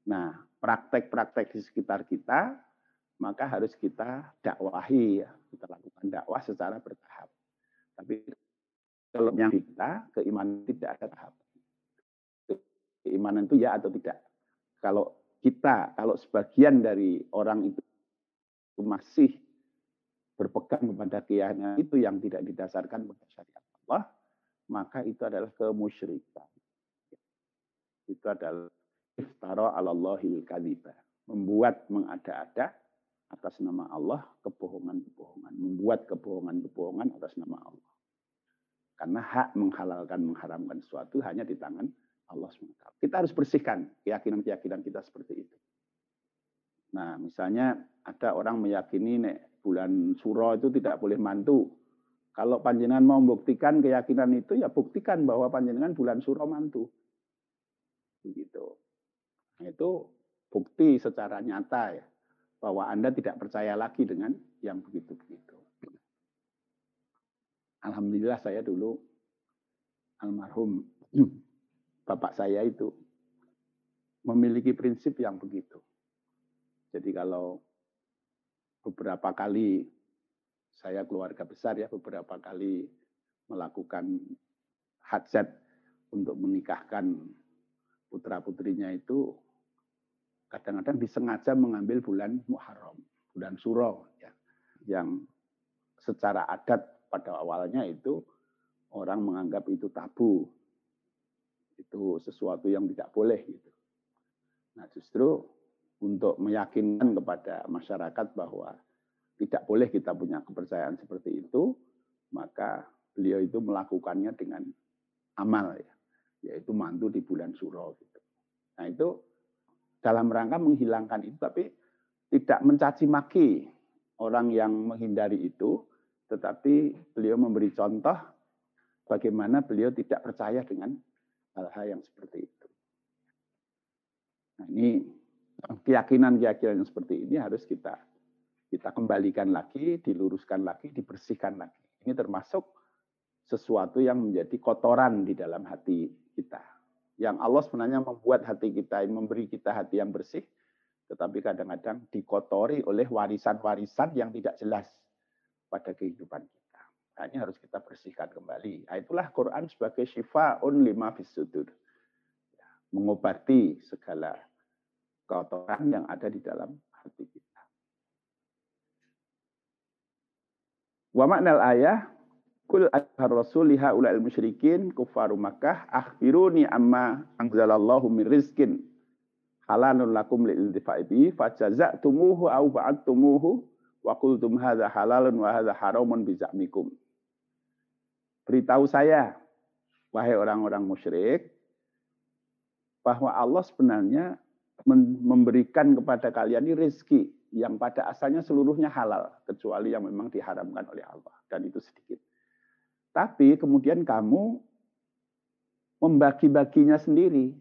A: Nah, praktek-praktek di sekitar kita, maka harus kita dakwahi ya, kita lakukan dakwah secara bertahap. Tapi kalau yang kita, keimanan tidak ada tahap. Keimanan itu ya atau tidak. Kalau kita, kalau sebagian dari orang itu masih berpegang kepada keyakinan itu yang tidak didasarkan pada syariat Allah, maka itu adalah kemusyrikan. Itu adalah iftara alallahil kadhiba. Membuat mengada-ada atas nama Allah kebohongan-kebohongan. Membuat kebohongan-kebohongan atas nama Allah. Karena hak menghalalkan, mengharamkan sesuatu hanya di tangan Allah SWT. Kita harus bersihkan keyakinan-keyakinan kita seperti itu. Nah, misalnya ada orang meyakini nek bulan suro itu tidak boleh mantu. Kalau panjenengan mau membuktikan keyakinan itu, ya buktikan bahwa panjenengan bulan suro mantu. Begitu. Nah, itu bukti secara nyata ya bahwa Anda tidak percaya lagi dengan yang begitu-begitu. Alhamdulillah saya dulu almarhum <clears throat> bapak saya itu memiliki prinsip yang begitu. Jadi kalau beberapa kali saya keluarga besar ya beberapa kali melakukan hajat untuk menikahkan putra putrinya itu kadang-kadang disengaja mengambil bulan Muharram, bulan Suro ya, yang secara adat pada awalnya itu orang menganggap itu tabu. Itu sesuatu yang tidak boleh gitu. Nah, justru untuk meyakinkan kepada masyarakat bahwa tidak boleh kita punya kepercayaan seperti itu, maka beliau itu melakukannya dengan amal ya, yaitu mantu di bulan Suro gitu. Nah, itu dalam rangka menghilangkan itu tapi tidak mencaci maki orang yang menghindari itu, tetapi beliau memberi contoh bagaimana beliau tidak percaya dengan hal-hal yang seperti itu. Nah, ini keyakinan-keyakinan seperti ini harus kita kita kembalikan lagi, diluruskan lagi, dibersihkan lagi. Ini termasuk sesuatu yang menjadi kotoran di dalam hati kita. Yang Allah sebenarnya membuat hati kita, memberi kita hati yang bersih, tetapi kadang-kadang dikotori oleh warisan-warisan yang tidak jelas pada kehidupan kita. Nah, ini harus kita bersihkan kembali. Nah, itulah Quran sebagai syifaun lima fisudur. Ya, mengobati segala kotoran yang ada di dalam hati kita. Wa maknal ayah Kul ayyuhar rasul liha ulal musyrikin kufaru Makkah akhbiruni amma anzalallahu min rizkin halalun lakum lil intifa'i bi fajaza'tumuhu aw ba'adtumuhu wa qultum hadza halalun wa hadza haramun bi za'mikum. Beritahu saya wahai orang-orang musyrik bahwa Allah sebenarnya memberikan kepada kalian ini rezeki yang pada asalnya seluruhnya halal kecuali yang memang diharamkan oleh Allah dan itu sedikit. Tapi kemudian kamu membagi-baginya sendiri.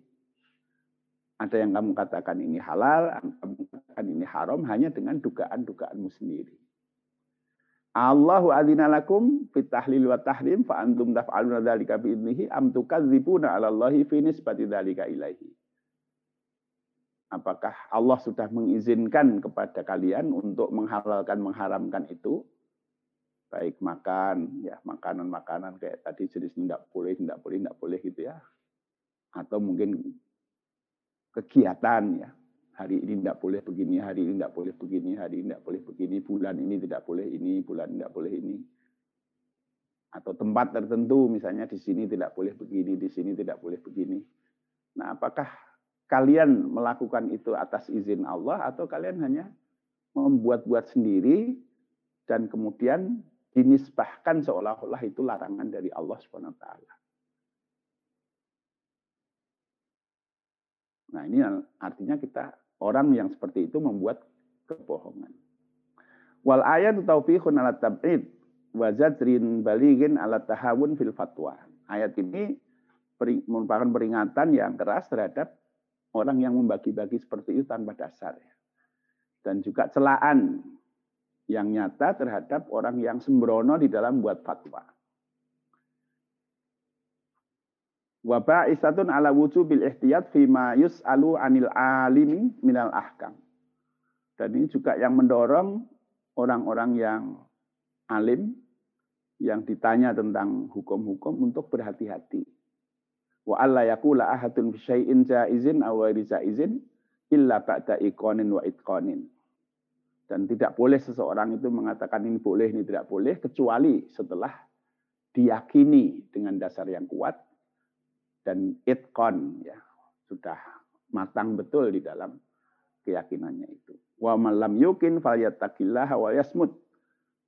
A: Ada yang kamu katakan ini halal, kamu katakan ini haram hanya dengan dugaan-dugaanmu sendiri. Allahu adzina lakum fit tahlil wa tahrim fa antum taf'aluna dzalika bi idnihi am tukadzibuna 'ala Allahi fi nisbati dzalika ilaihi. Apakah Allah sudah mengizinkan kepada kalian untuk menghalalkan mengharamkan itu? Baik makan ya makanan-makanan kayak tadi jenis tidak boleh tidak boleh tidak boleh gitu ya. Atau mungkin kegiatan ya. Hari ini tidak boleh begini hari ini tidak boleh begini hari ini tidak boleh begini bulan ini tidak boleh ini bulan tidak boleh ini. Atau tempat tertentu misalnya di sini tidak boleh begini di sini tidak boleh begini. Nah apakah kalian melakukan itu atas izin Allah atau kalian hanya membuat-buat sendiri dan kemudian dinisbahkan seolah-olah itu larangan dari Allah Subhanahu wa taala. Nah, ini artinya kita orang yang seperti itu membuat kebohongan. Wal ayat taufiqun ala tab'id wa zajrin baligin ala tahawun fil fatwa. Ayat ini merupakan peringatan yang keras terhadap orang yang membagi-bagi seperti itu tanpa dasar. Dan juga celaan yang nyata terhadap orang yang sembrono di dalam buat fatwa. Wa ba'isatun ala wujubil ihtiyat fima yus'alu anil alimi minal ahkam. Dan ini juga yang mendorong orang-orang yang alim yang ditanya tentang hukum-hukum untuk berhati-hati. Wa alla yakula ahadun fi syai'in jaizin aw jaizin illa ba'da iqanin wa itqanin. Dan tidak boleh seseorang itu mengatakan ini boleh, ini tidak boleh, kecuali setelah diyakini dengan dasar yang kuat dan itkon ya sudah matang betul di dalam keyakinannya itu. Wa malam yukin falyattaqillah wa yasmut.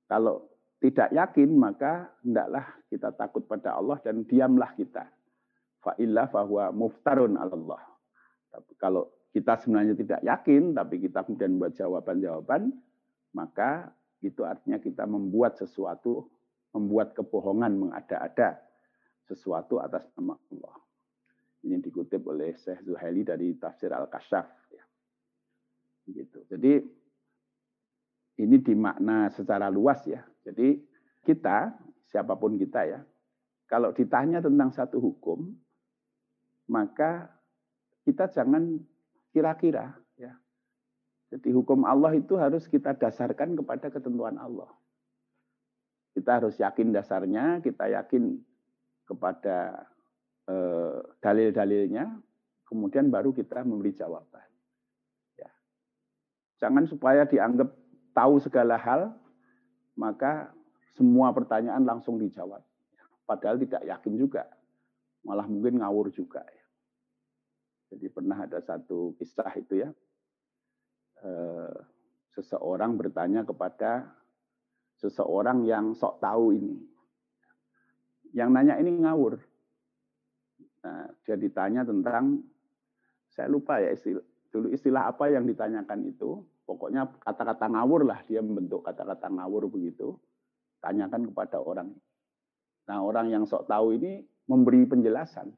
A: Kalau tidak yakin maka hendaklah kita takut pada Allah dan diamlah kita. Fa illa fahuwa muftarun Allah. Tapi kalau kita sebenarnya tidak yakin, tapi kita kemudian buat jawaban-jawaban, maka itu artinya kita membuat sesuatu, membuat kebohongan, mengada-ada sesuatu atas nama Allah. Ini dikutip oleh Syekh Zuhaili dari Tafsir Al-Kasyaf. Ya. Gitu. Jadi ini dimakna secara luas ya. Jadi kita, siapa pun kita ya, kalau ditanya tentang satu hukum, maka kita jangan kira-kira ya. Jadi hukum Allah itu harus kita dasarkan kepada ketentuan Allah. Kita harus yakin dasarnya, kita yakin kepada eh, dalil-dalilnya, kemudian baru kita memberi jawaban. Ya. Jangan supaya dianggap tahu segala hal, maka semua pertanyaan langsung dijawab. Padahal tidak yakin juga, malah mungkin ngawur juga. Ya. Jadi pernah ada satu kisah itu ya, eh, seseorang bertanya kepada seseorang yang sok tahu ini. Yang nanya ini ngawur. Nah, dia ditanya tentang, saya lupa ya istilah, dulu istilah apa yang ditanyakan itu. Pokoknya kata-kata ngawur lah, dia membentuk kata-kata ngawur begitu. Tanyakan kepada orang. Nah orang yang sok tahu ini memberi penjelasan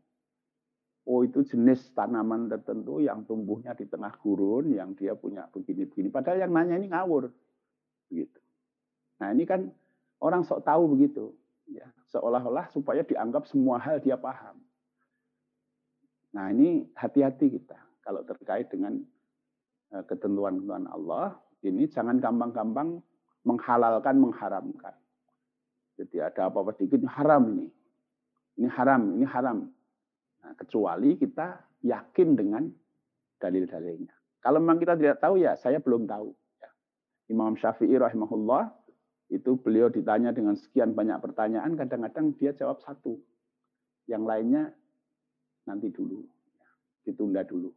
A: oh itu jenis tanaman tertentu yang tumbuhnya di tengah gurun, yang dia punya begini-begini. Padahal yang nanya ini ngawur. Nah ini kan orang sok tahu begitu. Ya, seolah-olah supaya dianggap semua hal dia paham. Nah ini hati-hati kita kalau terkait dengan eh, ketentuan-ketentuan Allah. Ini jangan gampang-gampang menghalalkan, mengharamkan. Jadi ada apa-apa dikit haram ini. Ini haram, ini haram. Nah, kecuali kita yakin dengan dalil-dalilnya. Kalau memang kita tidak tahu ya saya belum tahu. Ya. Imam Syafi'i rahimahullah itu beliau ditanya dengan sekian banyak pertanyaan, kadang-kadang dia jawab satu. Yang lainnya nanti dulu. Ya. Ditunda dulu.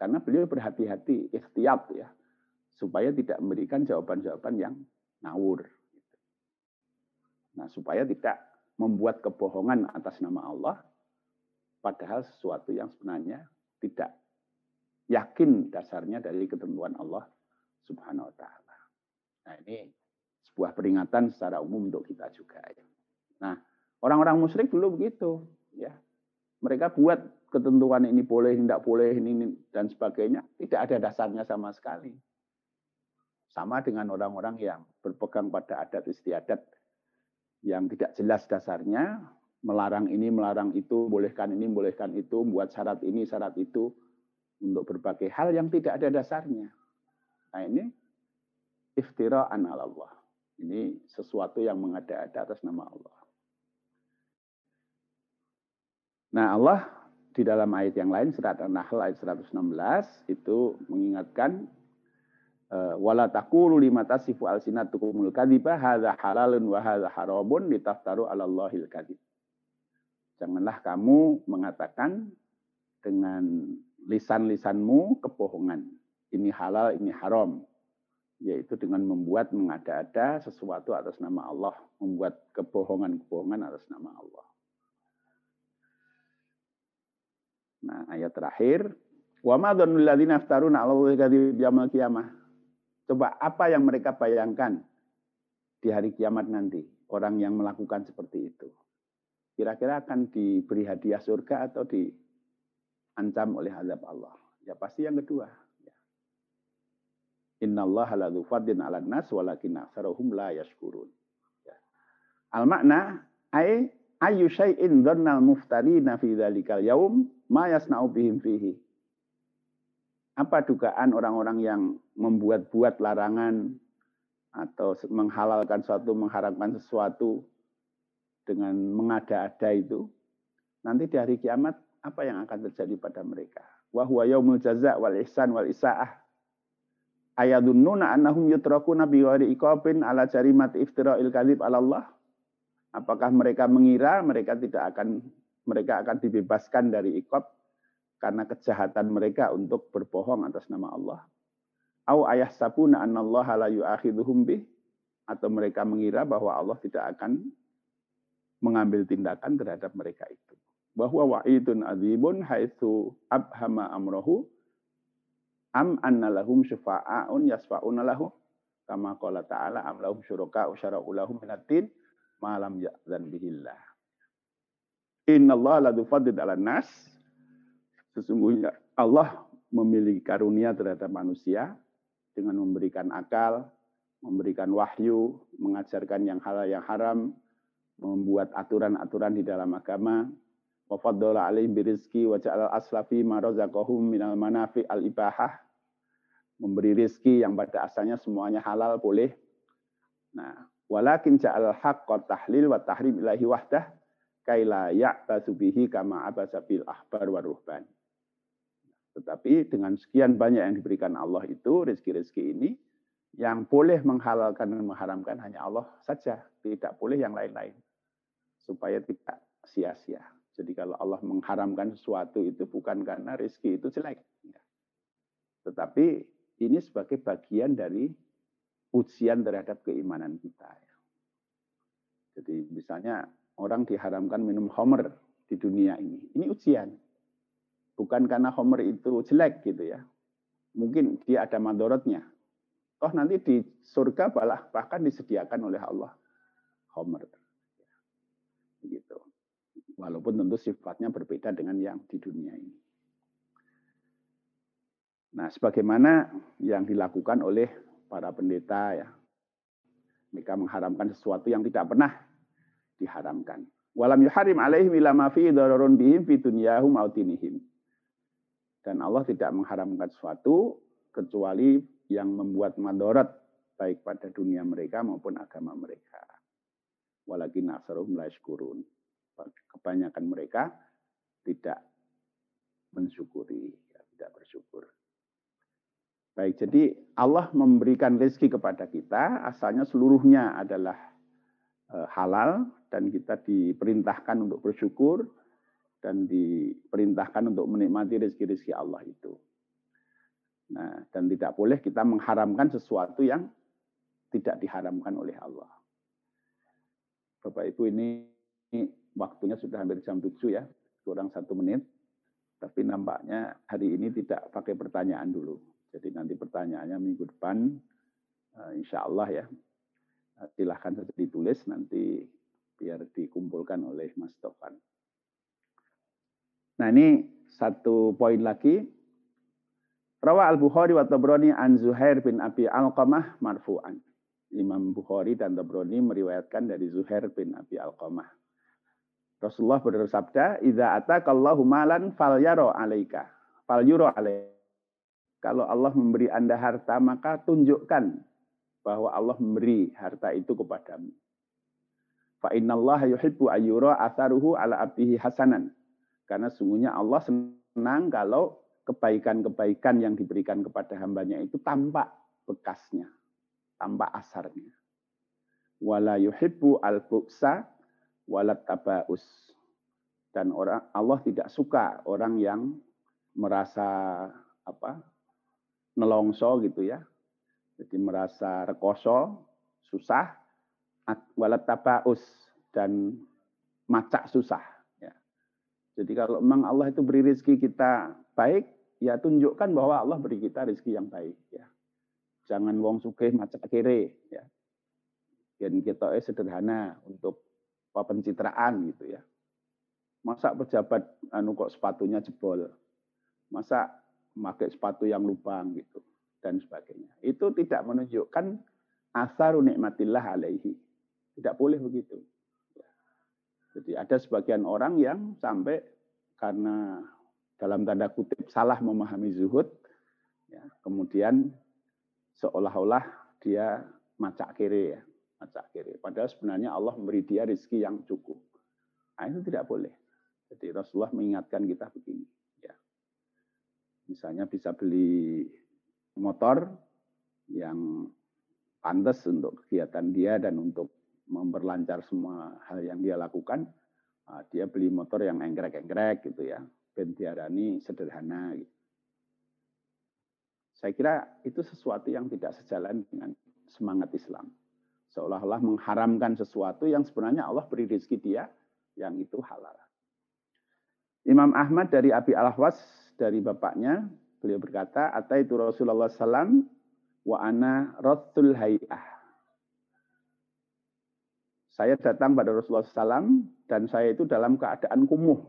A: Karena beliau berhati-hati, ikhtiyat ya. Supaya tidak memberikan jawaban-jawaban yang ngawur. Nah, supaya tidak membuat kebohongan atas nama Allah, padahal sesuatu yang sebenarnya tidak yakin dasarnya dari ketentuan Allah Subhanahu wa taala. Nah, ini sebuah peringatan secara umum untuk kita juga ya. Nah, orang-orang musyrik dulu begitu, ya. Mereka buat ketentuan ini boleh, tidak boleh, ini, dan sebagainya, tidak ada dasarnya sama sekali. Sama dengan orang-orang yang berpegang pada adat istiadat yang tidak jelas dasarnya, melarang ini, melarang itu, bolehkan ini, bolehkan itu, membuat syarat ini, syarat itu, untuk berbagai hal yang tidak ada dasarnya. Nah ini iftira'an Allah. Ini sesuatu yang mengada-ada atas nama Allah. Nah Allah di dalam ayat yang lain surat An-Nahl ayat 116 itu mengingatkan wala taqulu lima tasifu alsinatukumul kadziba hadza halalun wa hadza haramun litaftaru 'ala Allahil kadzib. Janganlah kamu mengatakan dengan lisan-lisanmu kebohongan. Ini halal, ini haram. Yaitu dengan membuat mengada-ada sesuatu atas nama Allah. Membuat kebohongan-kebohongan atas nama Allah. Nah, ayat terakhir. Wa ma dhannul ladzina aftaruna 'ala Allahi yaumil qiyamah. Coba apa yang mereka bayangkan di hari kiamat nanti, orang yang melakukan seperti itu. Kira-kira akan diberi hadiah surga atau di ancam oleh azab Allah? Ya pasti yang kedua. Ya. Inna Allah ala nas walakin la yashkurun. Ya. Al makna ay ayu syai'in dhannal muftarina fi dzalikal yaum ma yasna'u bihim fihi. Apa dugaan orang-orang yang membuat-buat larangan atau menghalalkan suatu, mengharapkan sesuatu dengan mengada-ada itu, nanti di hari kiamat apa yang akan terjadi pada mereka. Wa huwa yaumul jaza wal ihsan wal isaah. Ayadunnuna annahum yutrakuna bi ghairi iqabin ala jarimat iftira'il kadzib ala Allah. Apakah mereka mengira mereka tidak akan mereka akan dibebaskan dari iqab karena kejahatan mereka untuk berbohong atas nama Allah? Au ayah sabuna annallaha la yu'akhidhuhum bih atau mereka mengira bahwa Allah tidak akan mengambil tindakan terhadap mereka itu bahwa wa'idun adzibun haitsu abhama amrohu am anna lahum syafa'un yasfa'una lahu kama qala ta'ala am lahum syuraka usyara'u lahum minatin ma lam ya'zan bihillah innallaha ladu fadlin 'alan nas sesungguhnya Allah memiliki karunia terhadap manusia dengan memberikan akal, memberikan wahyu, mengajarkan yang halal yang haram, membuat aturan-aturan di dalam agama, wa alaihim birizki wa ja'al aslafi ma razaqahum minal manafi al ibahah memberi rizki yang pada asalnya semuanya halal boleh. Nah walakin ja'al haqqa tahlil wa tahrim ilahi wahdah kaila ya'tasu bihi kama abasa ahbar wa ruhban tetapi dengan sekian banyak yang diberikan Allah itu rezeki-rezeki ini yang boleh menghalalkan dan mengharamkan hanya Allah saja, tidak boleh yang lain-lain. Supaya tidak sia-sia. Jadi kalau Allah mengharamkan sesuatu itu bukan karena rezeki itu jelek. Ya. Tetapi ini sebagai bagian dari ujian terhadap keimanan kita. Ya. Jadi misalnya orang diharamkan minum homer di dunia ini. Ini ujian. Bukan karena homer itu jelek gitu ya. Mungkin dia ada mandorotnya. Toh nanti di surga bahkan disediakan oleh Allah homer. Begitu. Walaupun tentu sifatnya berbeda dengan yang di dunia ini. Nah, sebagaimana yang dilakukan oleh para pendeta ya, Mereka mengharamkan sesuatu yang tidak pernah diharamkan. Walam yuharim alaihim ila ma fi dararun bihim fi dunyahum. Dan Allah tidak mengharamkan sesuatu kecuali yang membuat madorot baik pada dunia mereka maupun agama mereka. Walakin aksaruhum la Kebanyakan mereka tidak mensyukuri, ya, tidak bersyukur. Baik, jadi Allah memberikan rezeki kepada kita, asalnya seluruhnya adalah e, halal dan kita diperintahkan untuk bersyukur dan diperintahkan untuk menikmati rezeki-rezeki Allah itu. Nah, dan tidak boleh kita mengharamkan sesuatu yang tidak diharamkan oleh Allah. Bapak Ibu ini, ini waktunya sudah hampir jam 7 ya, kurang satu menit. Tapi nampaknya hari ini tidak pakai pertanyaan dulu. Jadi nanti pertanyaannya minggu depan, uh, insya Allah ya. Eh, silahkan saja ditulis nanti biar dikumpulkan oleh Mas Tovan. Nah ini satu poin lagi. Rawa al-Bukhari wa Tabrani an Zuhair bin Abi Al-Qamah marfu'an. Imam Bukhari dan Tabrani meriwayatkan dari Zuhair bin Abi Al-Qamah. Rasulullah bersabda, "Idza atakallahu malan falyaro 'alaika, falyuro 'alaika." Kalau Allah memberi Anda harta, maka tunjukkan bahwa Allah memberi harta itu kepadamu. Fa innallaha yuhibbu ayyura atharuhu ala abdihi hasanan. Karena sungguhnya Allah senang kalau kebaikan-kebaikan yang diberikan kepada hambanya itu tampak bekasnya, tampak asarnya. Wala yuhibbu al-buksa walat tabaus. Dan orang Allah tidak suka orang yang merasa apa nelongso gitu ya. Jadi merasa rekoso, susah, walat tabaus dan macak susah. Jadi kalau memang Allah itu beri rezeki kita baik, ya tunjukkan bahwa Allah beri kita rezeki yang baik. Ya. Jangan wong sugih macak kere. Ya. Dan kita sederhana untuk pencitraan gitu ya. Masa pejabat anu kok sepatunya jebol. Masa memakai sepatu yang lubang gitu dan sebagainya. Itu tidak menunjukkan asar nikmatillah alaihi. Tidak boleh begitu. Jadi ada sebagian orang yang sampai karena dalam tanda kutip salah memahami zuhud, ya, kemudian seolah-olah dia macak kiri ya, macak kiri. Padahal sebenarnya Allah memberi dia rezeki yang cukup. Nah, itu tidak boleh. Jadi Rasulullah mengingatkan kita begini. Misalnya bisa beli motor yang pantas untuk kegiatan dia dan untuk memperlancar semua hal yang dia lakukan. Ah, dia beli motor yang enggrek-enggrek gitu ya. Ben diarani sederhana gitu. Saya kira itu sesuatu yang tidak sejalan dengan semangat Islam. Seolah-olah mengharamkan sesuatu yang sebenarnya Allah beri rezeki dia yang itu halal. Imam Ahmad dari Abi Al-Ahwas dari bapaknya, beliau berkata, itu Rasulullah SAW wa ana rasul hay'ah. Saya datang pada Rasulullah SAW dan saya itu dalam keadaan kumuh.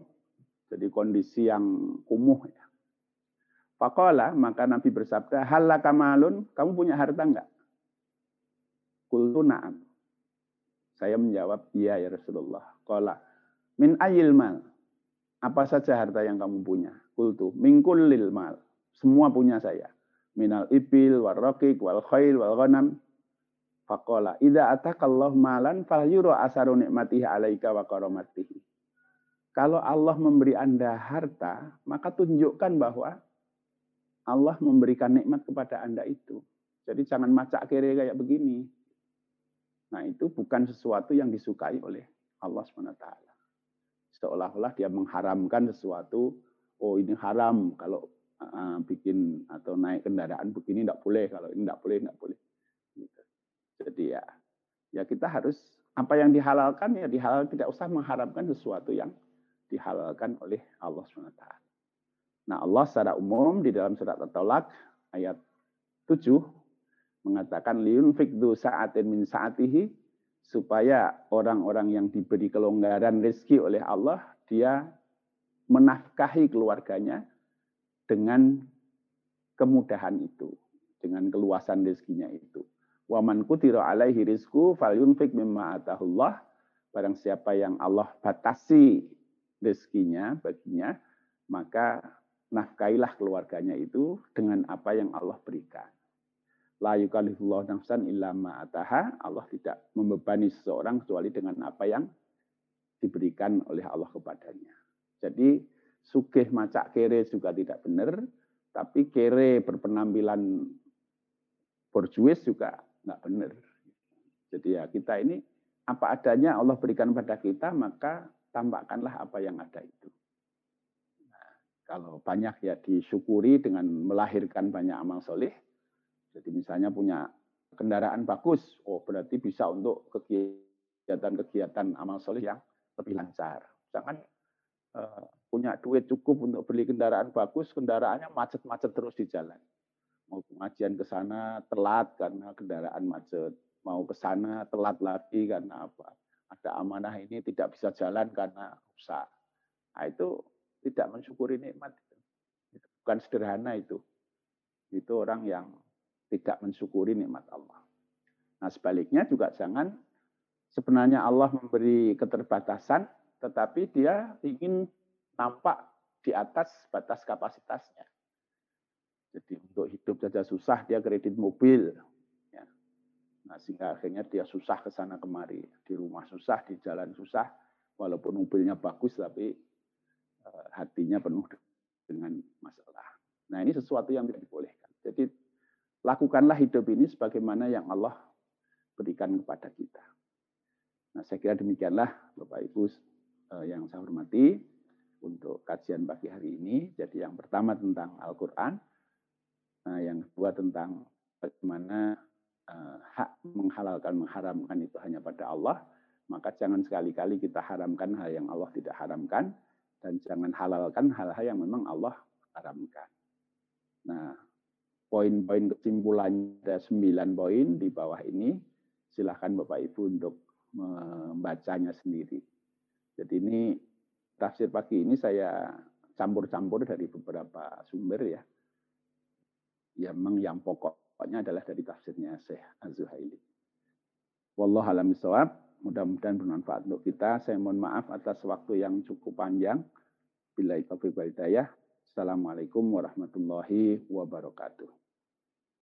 A: Jadi kondisi yang kumuh. Ya. Fakola, maka Nabi bersabda, Halla kamalun, kamu punya harta enggak? Kultu na'am. Saya menjawab, iya ya Rasulullah. Kola, min ayil mal. Apa saja harta yang kamu punya? Kultu, mingkul lil mal. Semua punya saya. Minal ibil, wal rokik, wal khail, wal ghanam. Fakola, idha atakallah malan fal yuro asaru nikmatihi alaika wa karomatihi. Kalau Allah memberi Anda harta, maka tunjukkan bahwa Allah memberikan nikmat kepada Anda itu. Jadi jangan macak kiri kayak begini. Nah itu bukan sesuatu yang disukai oleh Allah SWT seolah-olah dia mengharamkan sesuatu oh ini haram kalau uh, bikin atau naik kendaraan begini tidak boleh kalau ini tidak boleh tidak boleh. Jadi ya ya kita harus apa yang dihalalkan ya dihalal tidak usah mengharamkan sesuatu yang dihalalkan oleh Allah swt. Nah Allah secara umum di dalam surat At-Talaq ayat 7 mengatakan liun fikdu sa'atin min sa'atihi supaya orang-orang yang diberi kelonggaran rezeki oleh Allah, dia menafkahi keluarganya dengan kemudahan itu, dengan keluasan rezekinya itu. Wa man kutira alaihi rizku falyunfik mimma atahullah. Barang siapa yang Allah batasi rezekinya baginya, maka nafkailah keluarganya itu dengan apa yang Allah berikan. La yukallifullah nafsan illa ataha. Allah tidak membebani seseorang kecuali dengan apa yang diberikan oleh Allah kepadanya. Jadi sugih macak kere juga tidak benar, tapi kere berpenampilan borjuis juga nggak benar. Jadi ya kita ini apa adanya Allah berikan pada kita, maka tampakkanlah apa yang ada itu. Nah, kalau banyak ya disyukuri dengan melahirkan banyak amal soleh. Jadi misalnya punya kendaraan bagus, oh berarti bisa untuk kegiatan-kegiatan amal soleh yang lebih lancar. Jangan uh, punya duit cukup untuk beli kendaraan bagus, kendaraannya macet-macet terus di jalan mau pengajian ke sana telat karena kendaraan macet, mau ke sana telat lagi karena apa? Ada amanah ini tidak bisa jalan karena rusak. Nah, itu tidak mensyukuri nikmat. Bukan sederhana itu. Itu orang yang tidak mensyukuri nikmat Allah. Nah sebaliknya juga jangan sebenarnya Allah memberi keterbatasan, tetapi dia ingin nampak di atas batas kapasitasnya. Jadi untuk hidup saja susah, dia kredit mobil. Ya. Nah, sehingga akhirnya dia susah ke sana kemari. Di rumah susah, di jalan susah. Walaupun mobilnya bagus, tapi uh, hatinya penuh dengan masalah. Nah, ini sesuatu yang tidak dibolehkan. Jadi, lakukanlah hidup ini sebagaimana yang Allah berikan kepada kita. Nah, saya kira demikianlah Bapak Ibu uh, yang saya hormati untuk kajian pagi hari ini. Jadi yang pertama tentang Al-Quran, Nah, yang kedua tentang bagaimana uh, hak menghalalkan mengharamkan itu hanya pada Allah, maka jangan sekali-kali kita haramkan hal yang Allah tidak haramkan dan jangan halalkan hal-hal yang memang Allah haramkan. Nah, poin-poin kesimpulannya ada sembilan poin di bawah ini. Silahkan Bapak Ibu untuk membacanya sendiri. Jadi ini tafsir pagi ini saya campur-campur dari beberapa sumber ya ya memang yang pokoknya adalah dari tafsirnya Syekh Az-Zuhaili. Wallahu alam Mudah-mudahan bermanfaat untuk kita. Saya mohon maaf atas waktu yang cukup panjang. Bila itu Assalamualaikum warahmatullahi wabarakatuh.